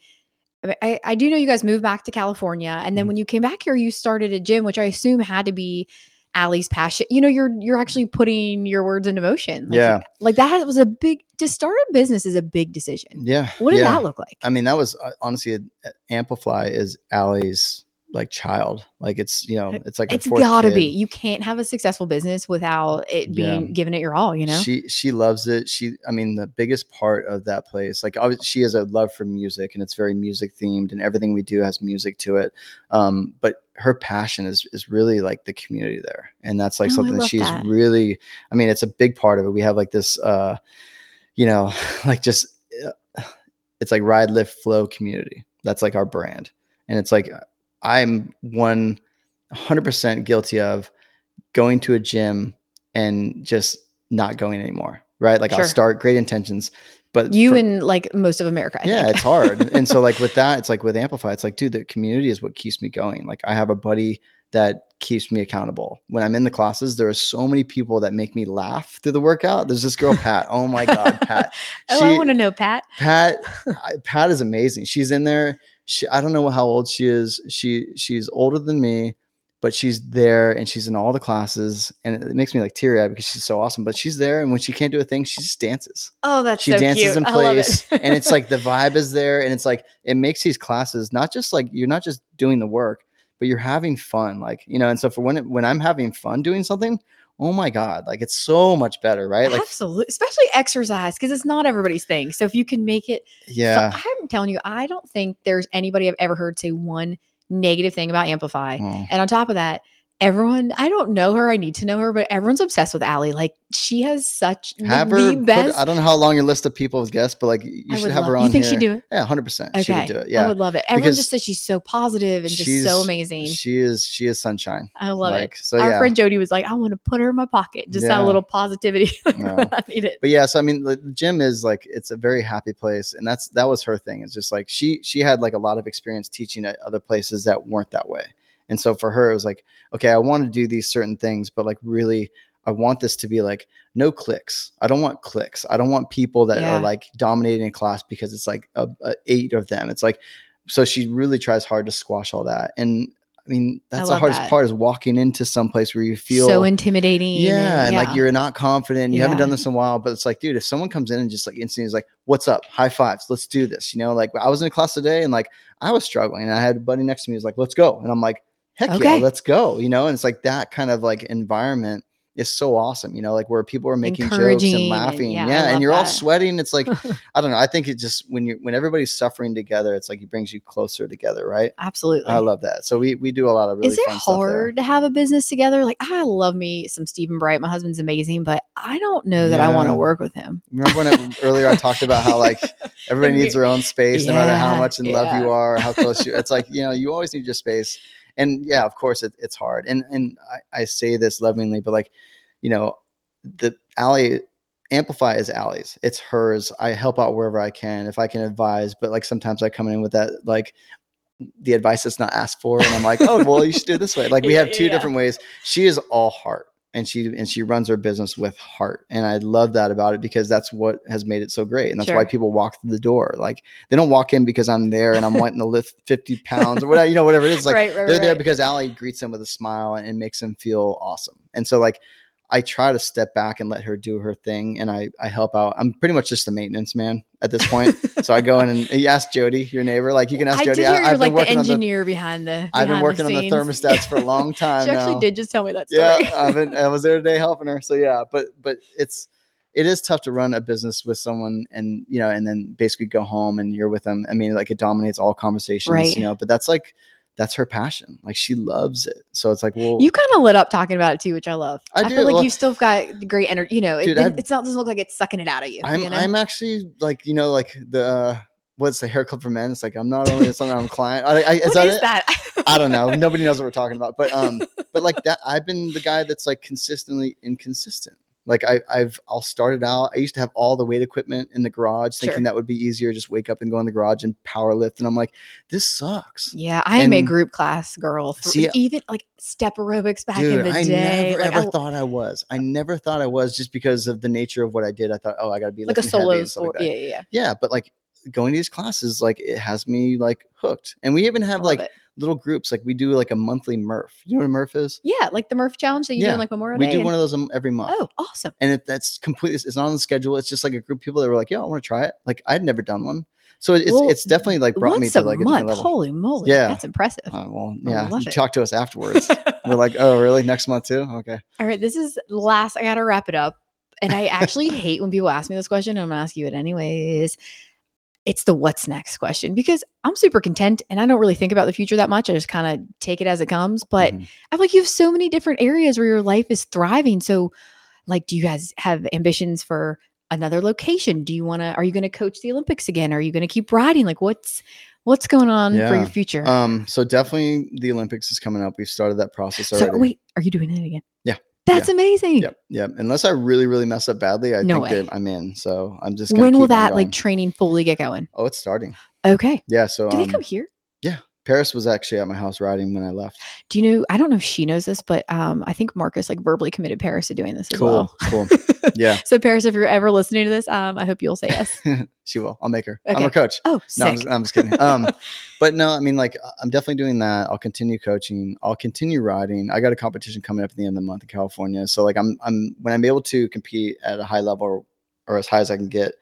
A: I, I, do know you guys moved back to California, and then
B: Mhm.
A: when you came back here, you started a gym, which I assume had to be Allie's passion. You know, you're you're actually putting your words into motion. Like,
B: Yeah.
A: like that was a big to start a business is a big decision.
B: yeah
A: What did
B: yeah.
A: that look like?
B: I mean, that was uh, honestly uh, Amplify is Allie's like child. Like it's you know it's like
A: it's gotta
B: kid.
A: be. You can't have a successful business without it
B: Yeah.
A: being giving it your all. You know.
B: She she loves it. She I mean the biggest part of that place, like obviously she has a love for music and it's very music themed and everything we do has music to it. Um, but her passion is is really like the community there. And that's like
A: Oh,
B: something that she's
A: that.
B: really I mean it's a big part of it. We have like this uh you know, <laughs> like just uh, it's like ride lift flow community. That's like our brand. And it's like I'm one hundred percent guilty of going to a gym and just not going anymore. Right. Like
A: Sure.
B: I'll start great intentions, but
A: you
B: for-
A: and like most of America. I
B: yeah, it's hard. <laughs> and so like with that, it's like with Amplify, it's like, dude, the community is what keeps me going. Like I have a buddy that keeps me accountable. When I'm in the classes, there are so many people that make me laugh through the workout. There's this girl, Pat. Oh my God, Pat. <laughs>
A: oh, I want to know, Pat.
B: Pat, <laughs> Pat is amazing. She's in there. She, I don't know how old she is. She, she's older than me, but she's there and she's in all the classes, and it, makes me like teary eyed because she's so awesome. But she's there, and when she can't do a thing, she just dances.
A: Oh, that's
B: She
A: so
B: dances
A: cute.
B: in <laughs> place,
A: it.
B: and it's like the vibe is there, and it's like it makes these classes not just like you're not just doing the work, but you're having fun. Like you know, and so for when it, when I'm having fun doing something, oh my god, like it's so much better, right? Like
A: Absolutely, especially exercise because it's not everybody's thing. So if you can make it, so
B: yeah.
A: I'm telling you, I don't think there's anybody I've ever heard say one negative thing about Amplify.
B: Oh.
A: And on top of that, everyone I don't know her, I need to know her, but everyone's obsessed with Allie. Like she has such the,
B: have
A: the
B: her. Put,
A: best.
B: I don't know how long your list of people is guest, but like you
A: I
B: should have her on
A: You think
B: here.
A: she'd do it?
B: Yeah, hundred percent. She would do it. Yeah i
A: would love it. Everyone
B: because
A: just says she's so positive and just so amazing.
B: She is. She is sunshine.
A: I love
B: like,
A: it.
B: So
A: Our
B: yeah.
A: friend Jody was like, I want to put her in my pocket. Just that little positivity. <laughs>
B: No.
A: I need it.
B: but yeah, so I mean, the gym is like it's a very happy place, and that's that was her thing. It's just like she she had like a lot of experience teaching at other places that weren't that way, and so for her, it was like, okay, I want to do these certain things, but like really, I want this to be like no clicks. I don't want clicks. I don't want people that
A: Yeah.
B: are like dominating a class because it's like a, a eight of them. It's like so she really tries hard to squash all that, and I mean that's the hardest
A: that.
B: part is walking into some place where you feel
A: so intimidating.
B: yeah, and like you're not confident. You haven't done this in a while, but it's like, dude, if someone comes in and just like instantly is like, "What's up? High fives. Let's do this." You know, like I was in a class today and like I was struggling, and I had a buddy next to me who's like, "Let's go," and I'm like, "Heck yeah, let's go!" You know, and it's like that kind of like environment is so awesome. You know, like where people are making jokes and
A: and-
B: laughing.
A: yeah,
B: yeah, and you're all sweating. It's like <laughs> I don't know. I think it just when you when everybody's suffering together, it's like it brings you closer together, right?
A: Absolutely.
B: I love that. So we we do a lot of really
A: Is it hard to have a business together? Like I love me some Stephen Bright. My husband's amazing, but I don't know that I want to work with him.
B: Remember when it, earlier I talked about how like <laughs> everybody needs their own space, no matter how much in love you are, how close you. It's like you know, you always need your space, and yeah, of course it, it's hard. And and I, I say this lovingly, but like you know, the Allie amplify is Allie's. It's hers. I help out wherever I can if I can advise, but like sometimes I come in with that like the advice that's not asked for, and I'm like, oh well, you should do it this way. Like we <laughs>
A: Yeah,
B: have two
A: yeah.
B: different ways. She is all heart and she and she runs her business with heart. And i love that about it because that's what has made it so great. And that's why people walk through the door. Like they don't walk in because i'm there and i'm wanting to lift <laughs> 50 pounds or whatever you know whatever it is. Like
A: right, right,
B: they're there because Allie greets them with a smile and, and makes them feel awesome. And so like I try to step back and let her do her thing, and I I help out. I'm pretty much just the maintenance man at this point. <laughs> so I go in and you ask Jody, your neighbor, like you can ask
A: I
B: Jody. I, have
A: like
B: been
A: the
B: working on the
A: engineer behind the.
B: I've been
A: behind
B: working on the thermostats for a long <laughs> time
A: she actually
B: now.
A: did just tell me that story.
B: Yeah, I've been, I was there today helping her. So yeah, but but it's it is tough to run a business with someone and you know and then basically go home and you're with them. I mean, like it dominates all conversations,
A: Right.
B: you know. But that's like that's her passion. Like she loves it. So it's like, well,
A: You kind of lit up talking about it too, which I love.
B: I
A: I,
B: do,
A: feel like
B: well-
A: you've still got great energy. You know,
B: Dude,
A: it- it's not doesn't look like it's sucking it out of you.
B: I'm
A: you know?
B: I'm actually like you know like the uh, what's the hair club for men? It's like I'm not only something I'm client. I, I, <laughs> is
A: What
B: that
A: is
B: it?
A: that?
B: I don't know. Nobody knows what we're talking about. But um, <laughs> but like that, I've been the guy that's like consistently inconsistent. Like I, I've I'll start it out. I used to have all the weight equipment in the garage, thinking
A: Sure.
B: that would be easier. Just wake up and go in the garage and power lift. And I'm like, this sucks.
A: Yeah, I am a group class girl. For,
B: See,
A: even like step aerobics back
B: Dude,
A: in the
B: I
A: day,
B: never
A: like,
B: ever
A: I-
B: thought I was. I never thought I was just because of the nature of what I did. I thought, oh, I gotta be
A: like a solo
B: and like
A: yeah, yeah, yeah.
B: yeah, but like going to these classes, like it has me like hooked. And we even have
A: love
B: like
A: it.
B: Little groups. Like we do like a monthly Murph. You know what a Murph is?
A: yeah, like the Murph challenge that you do
B: Yeah,
A: on like Memorial
B: We
A: Day.
B: do
A: and-
B: one of those every month.
A: oh, awesome.
B: And it, that's completely. It's not on the schedule. It's just like a group of people that were like, "Yeah, I want to try it." Like I'd never done one, so it's
A: Well,
B: it's definitely like brought me to
A: a
B: like a
A: month.
B: level.
A: Holy moly.
B: Yeah.
A: That's impressive.
B: Uh, well, yeah. Talk to us afterwards. <laughs> We're like, "Oh, really? Next month too? Okay."
A: All right, this is last. I gotta wrap it up. And I actually hate when people ask me this question. I'm gonna ask you it anyways. It's the what's next question because I'm super content and I don't really think about the future that much. I just kind of take it as it comes. But
B: Mhm.
A: I feel like you have so many different areas where your life is thriving. So, like, do you guys have ambitions for another location? Do you want to? Are you going to coach the Olympics again? Are you going to keep riding? Like, what's what's going on for your future?
B: Um, so definitely the Olympics is coming up. We've started that process
A: so,
B: already.
A: wait, are you doing it again?
B: Yeah.
A: That's amazing.
B: Yep, yep. Unless I really, really mess up badly, I
A: No
B: think I'm in. So I'm just. Gonna
A: When will that like training fully get going?
B: oh, it's starting.
A: Okay.
B: Yeah. So
A: Do they
B: um,
A: come here?
B: Paris was actually at my house riding when I left.
A: Do you know? I don't know if she knows this, but um, I think Marcus like verbally committed Paris to doing this as
B: Cool.
A: well.
B: Cool. <laughs> Yeah.
A: So Paris, if you're ever listening to this, um, I hope you'll say yes. <laughs>
B: she will. I'll make her. I'm her coach.
A: Oh,
B: No, I'm just, I'm just kidding. Um, <laughs> but no, I mean, like, I'm definitely doing that. I'll continue coaching. I'll continue riding. I got a competition coming up at the end of the month in California. So, like, I'm, I'm, when I'm able to compete at a high level or, or as high as I can get,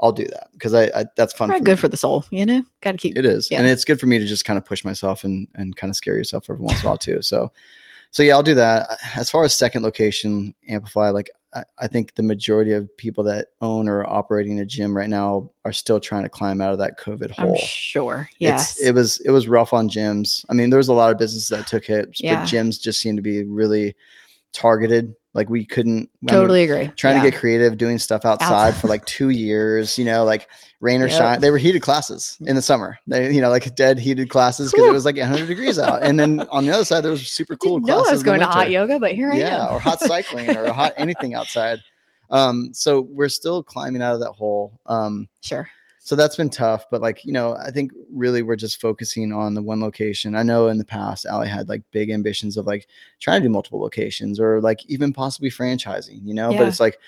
B: I'll do that because I, I that's fun. For
A: good
B: me.
A: for the soul, you know. Got to keep.
B: It is,
A: Yeah.
B: and it's good for me to just kind of push myself and and kind of scare yourself every once in a while too. So, so yeah, I'll do that. As far as second location, amplify. Like I, I think the majority of people that own or are operating a gym right now are still trying to climb out of that COVID
A: I'm
B: hole.
A: sure.
B: It's- it was it was rough on gyms. I mean, there was a lot of businesses that took hits,
A: Yeah.
B: but gyms just seemed to be really targeted. Like we couldn't
A: totally agree.
B: trying
A: Yeah.
B: to get creative, doing stuff outside
A: Outside.
B: for like <laughs> two years, you know, like rain or
A: Yep.
B: shine. They were heated classes in the summer. They, you know, like dead heated classes because it was like 100 degrees out. And then on the other side, there was super cool classes.
A: I was going to hot yoga, but here I
B: Yeah,
A: am.
B: or hot cycling or hot anything outside. Um, so we're still climbing out of that hole. Um,
A: Sure.
B: So that's been tough but like you know i think really we're just focusing on the one location. I know in the past Allie had like big ambitions of like trying to do multiple locations or like even possibly franchising you know but it's like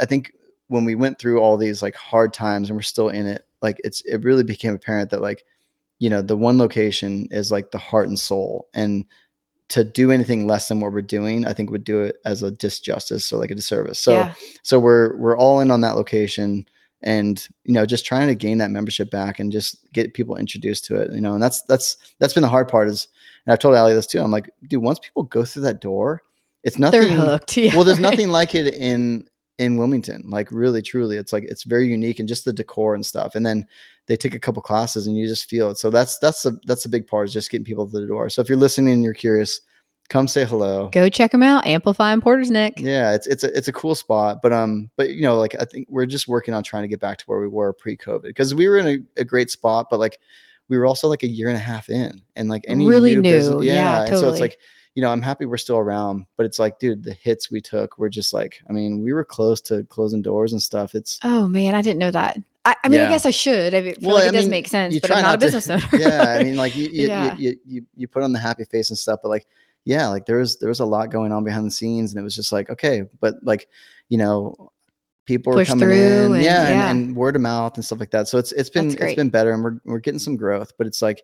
B: i think when we went through all these like hard times and we're still in it like it's it really became apparent that like you know the one location is like the heart and soul and to do anything less than what we're doing i think would do it as a disjustice or like a disservice. So
A: yeah.
B: so we're we're all in on that location and you know just trying to gain that membership back and just get people introduced to it you know and that's that's that's been the hard part is and i've told Allie this too i'm like dude once people go through that door it's nothing They're
A: hooked. <laughs> Yeah.
B: well there's nothing like it in in wilmington like really truly it's like it's very unique and just the decor and stuff and then they take a couple classes and you just feel it so that's that's a that's a big part is just getting people to the door so if you're listening and you're curious come say hello
A: Go check them out. Amplify and Porter's Neck.
B: yeah it's it's a it's a cool spot but um but you know like i think we're just working on trying to get back to where we were pre-covid because we were in a, a great spot but like we were also like a year and a half in and like any
A: Really
B: new business-
A: new. Yeah,
B: and so it's like you know i'm happy we're still around but it's like dude the hits we took were just like i mean we were close to closing doors and stuff it's
A: Oh man, I didn't know that. I, I mean, I guess I should. I feel
B: Well,
A: like
B: I
A: it does
B: mean,
A: make sense, but I'm not, a
B: not to-
A: business <laughs> owner.
B: yeah i mean like you you, <laughs>
A: Yeah.
B: you, you you you put on the happy face and stuff but like yeah like there was there was a lot going on behind the scenes and it was just like okay but like you know people were
A: Push
B: coming
A: through
B: in.
A: and-
B: yeah,
A: yeah.
B: And, and word of mouth and stuff like that. So it's it's been it's been better and we're we're getting some growth but it's like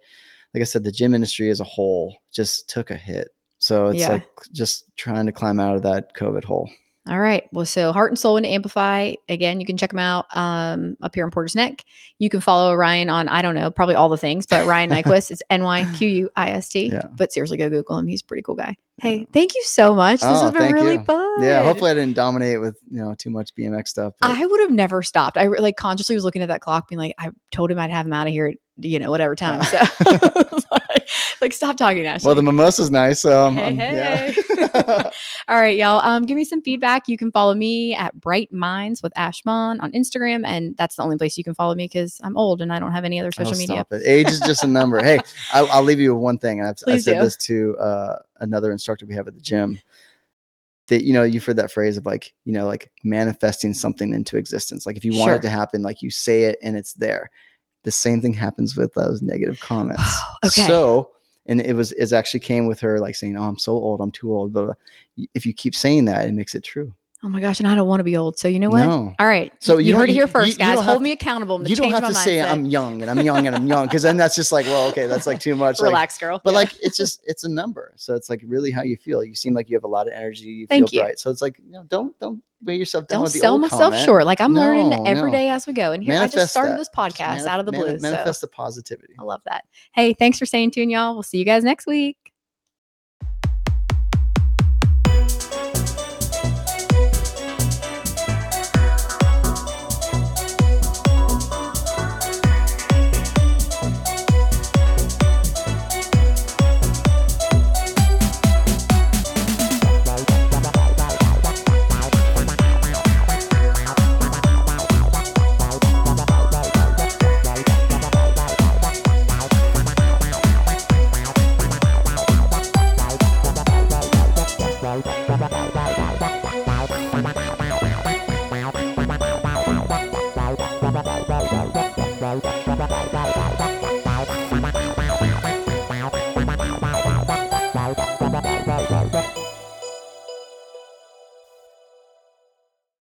B: like i said the gym industry as a whole just took a hit. So it's
A: Yeah.
B: like just trying to climb out of that covid hole
A: All right. Well, so Heart and Soul and Amplify. Again, you can check them out um, up here in Porter's Neck. You can follow Ryan on, I don't know, probably all the things, but Ryan <laughs> Nyquist. it's N Y Q U I S T.
B: Yeah.
A: But seriously, go Google him. He's a pretty cool guy. Hey, thank you so much. This
B: Oh,
A: has been really
B: you.
A: fun.
B: Yeah, hopefully I didn't dominate with you know too much BMX stuff. but-
A: I would have never stopped. I like consciously was looking at that clock, being like, I told him I'd have him out of here at you know whatever time. So, <laughs> <laughs> <laughs> like, stop talking, Ashley.
B: well, the mimosa's nice. So um,
A: Hey,
B: um,
A: hey.
B: yeah. <laughs> <laughs>
A: All right, y'all. Um, give me some feedback. You can follow me at Bright Minds with Ashmon on Instagram, and that's the only place you can follow me because I'm old and I don't have any other social
B: Oh,
A: media.
B: Age is just a number. hey, I, I'll leave you with one thing. And I've, I said
A: do.
B: this to uh, another instructor we have at the gym. That you know, you've heard that phrase of like, you know, like manifesting something into existence. Like if you want
A: Sure.
B: it to happen, like you say it and it's there. The same thing happens with those negative comments. <gasps>
A: Okay.
B: So, and it was, it actually came with her like saying, "Oh, I'm so old. I'm too old." But uh, if you keep saying that, it makes it true.
A: Oh my gosh, and I don't want to be old. So you know what?
B: No.
A: All right.
B: So
A: you,
B: you
A: heard it here first,
B: you
A: guys. Hold me accountable. I'm
B: You don't have to say. I'm young and I'm young and I'm young because then that's just like, well, okay, that's like too much. <laughs> like,
A: Relax, girl.
B: but
A: Yeah.
B: like it's just it's a number so it's like really how you feel you seem like you have a lot of energy you
A: Thank
B: feel
A: you.
B: bright so it's like you know don't don't weigh yourself down
A: don't
B: with the
A: sell myself
B: comment.
A: short. Like I'm learning
B: No,
A: every
B: no.
A: day as we go. And here I just started
B: that.
A: this podcast out of the
B: mani-
A: blue. so
B: manifest the positivity
A: I love that. Hey, thanks for staying tuned, y'all. We'll see you guys next week.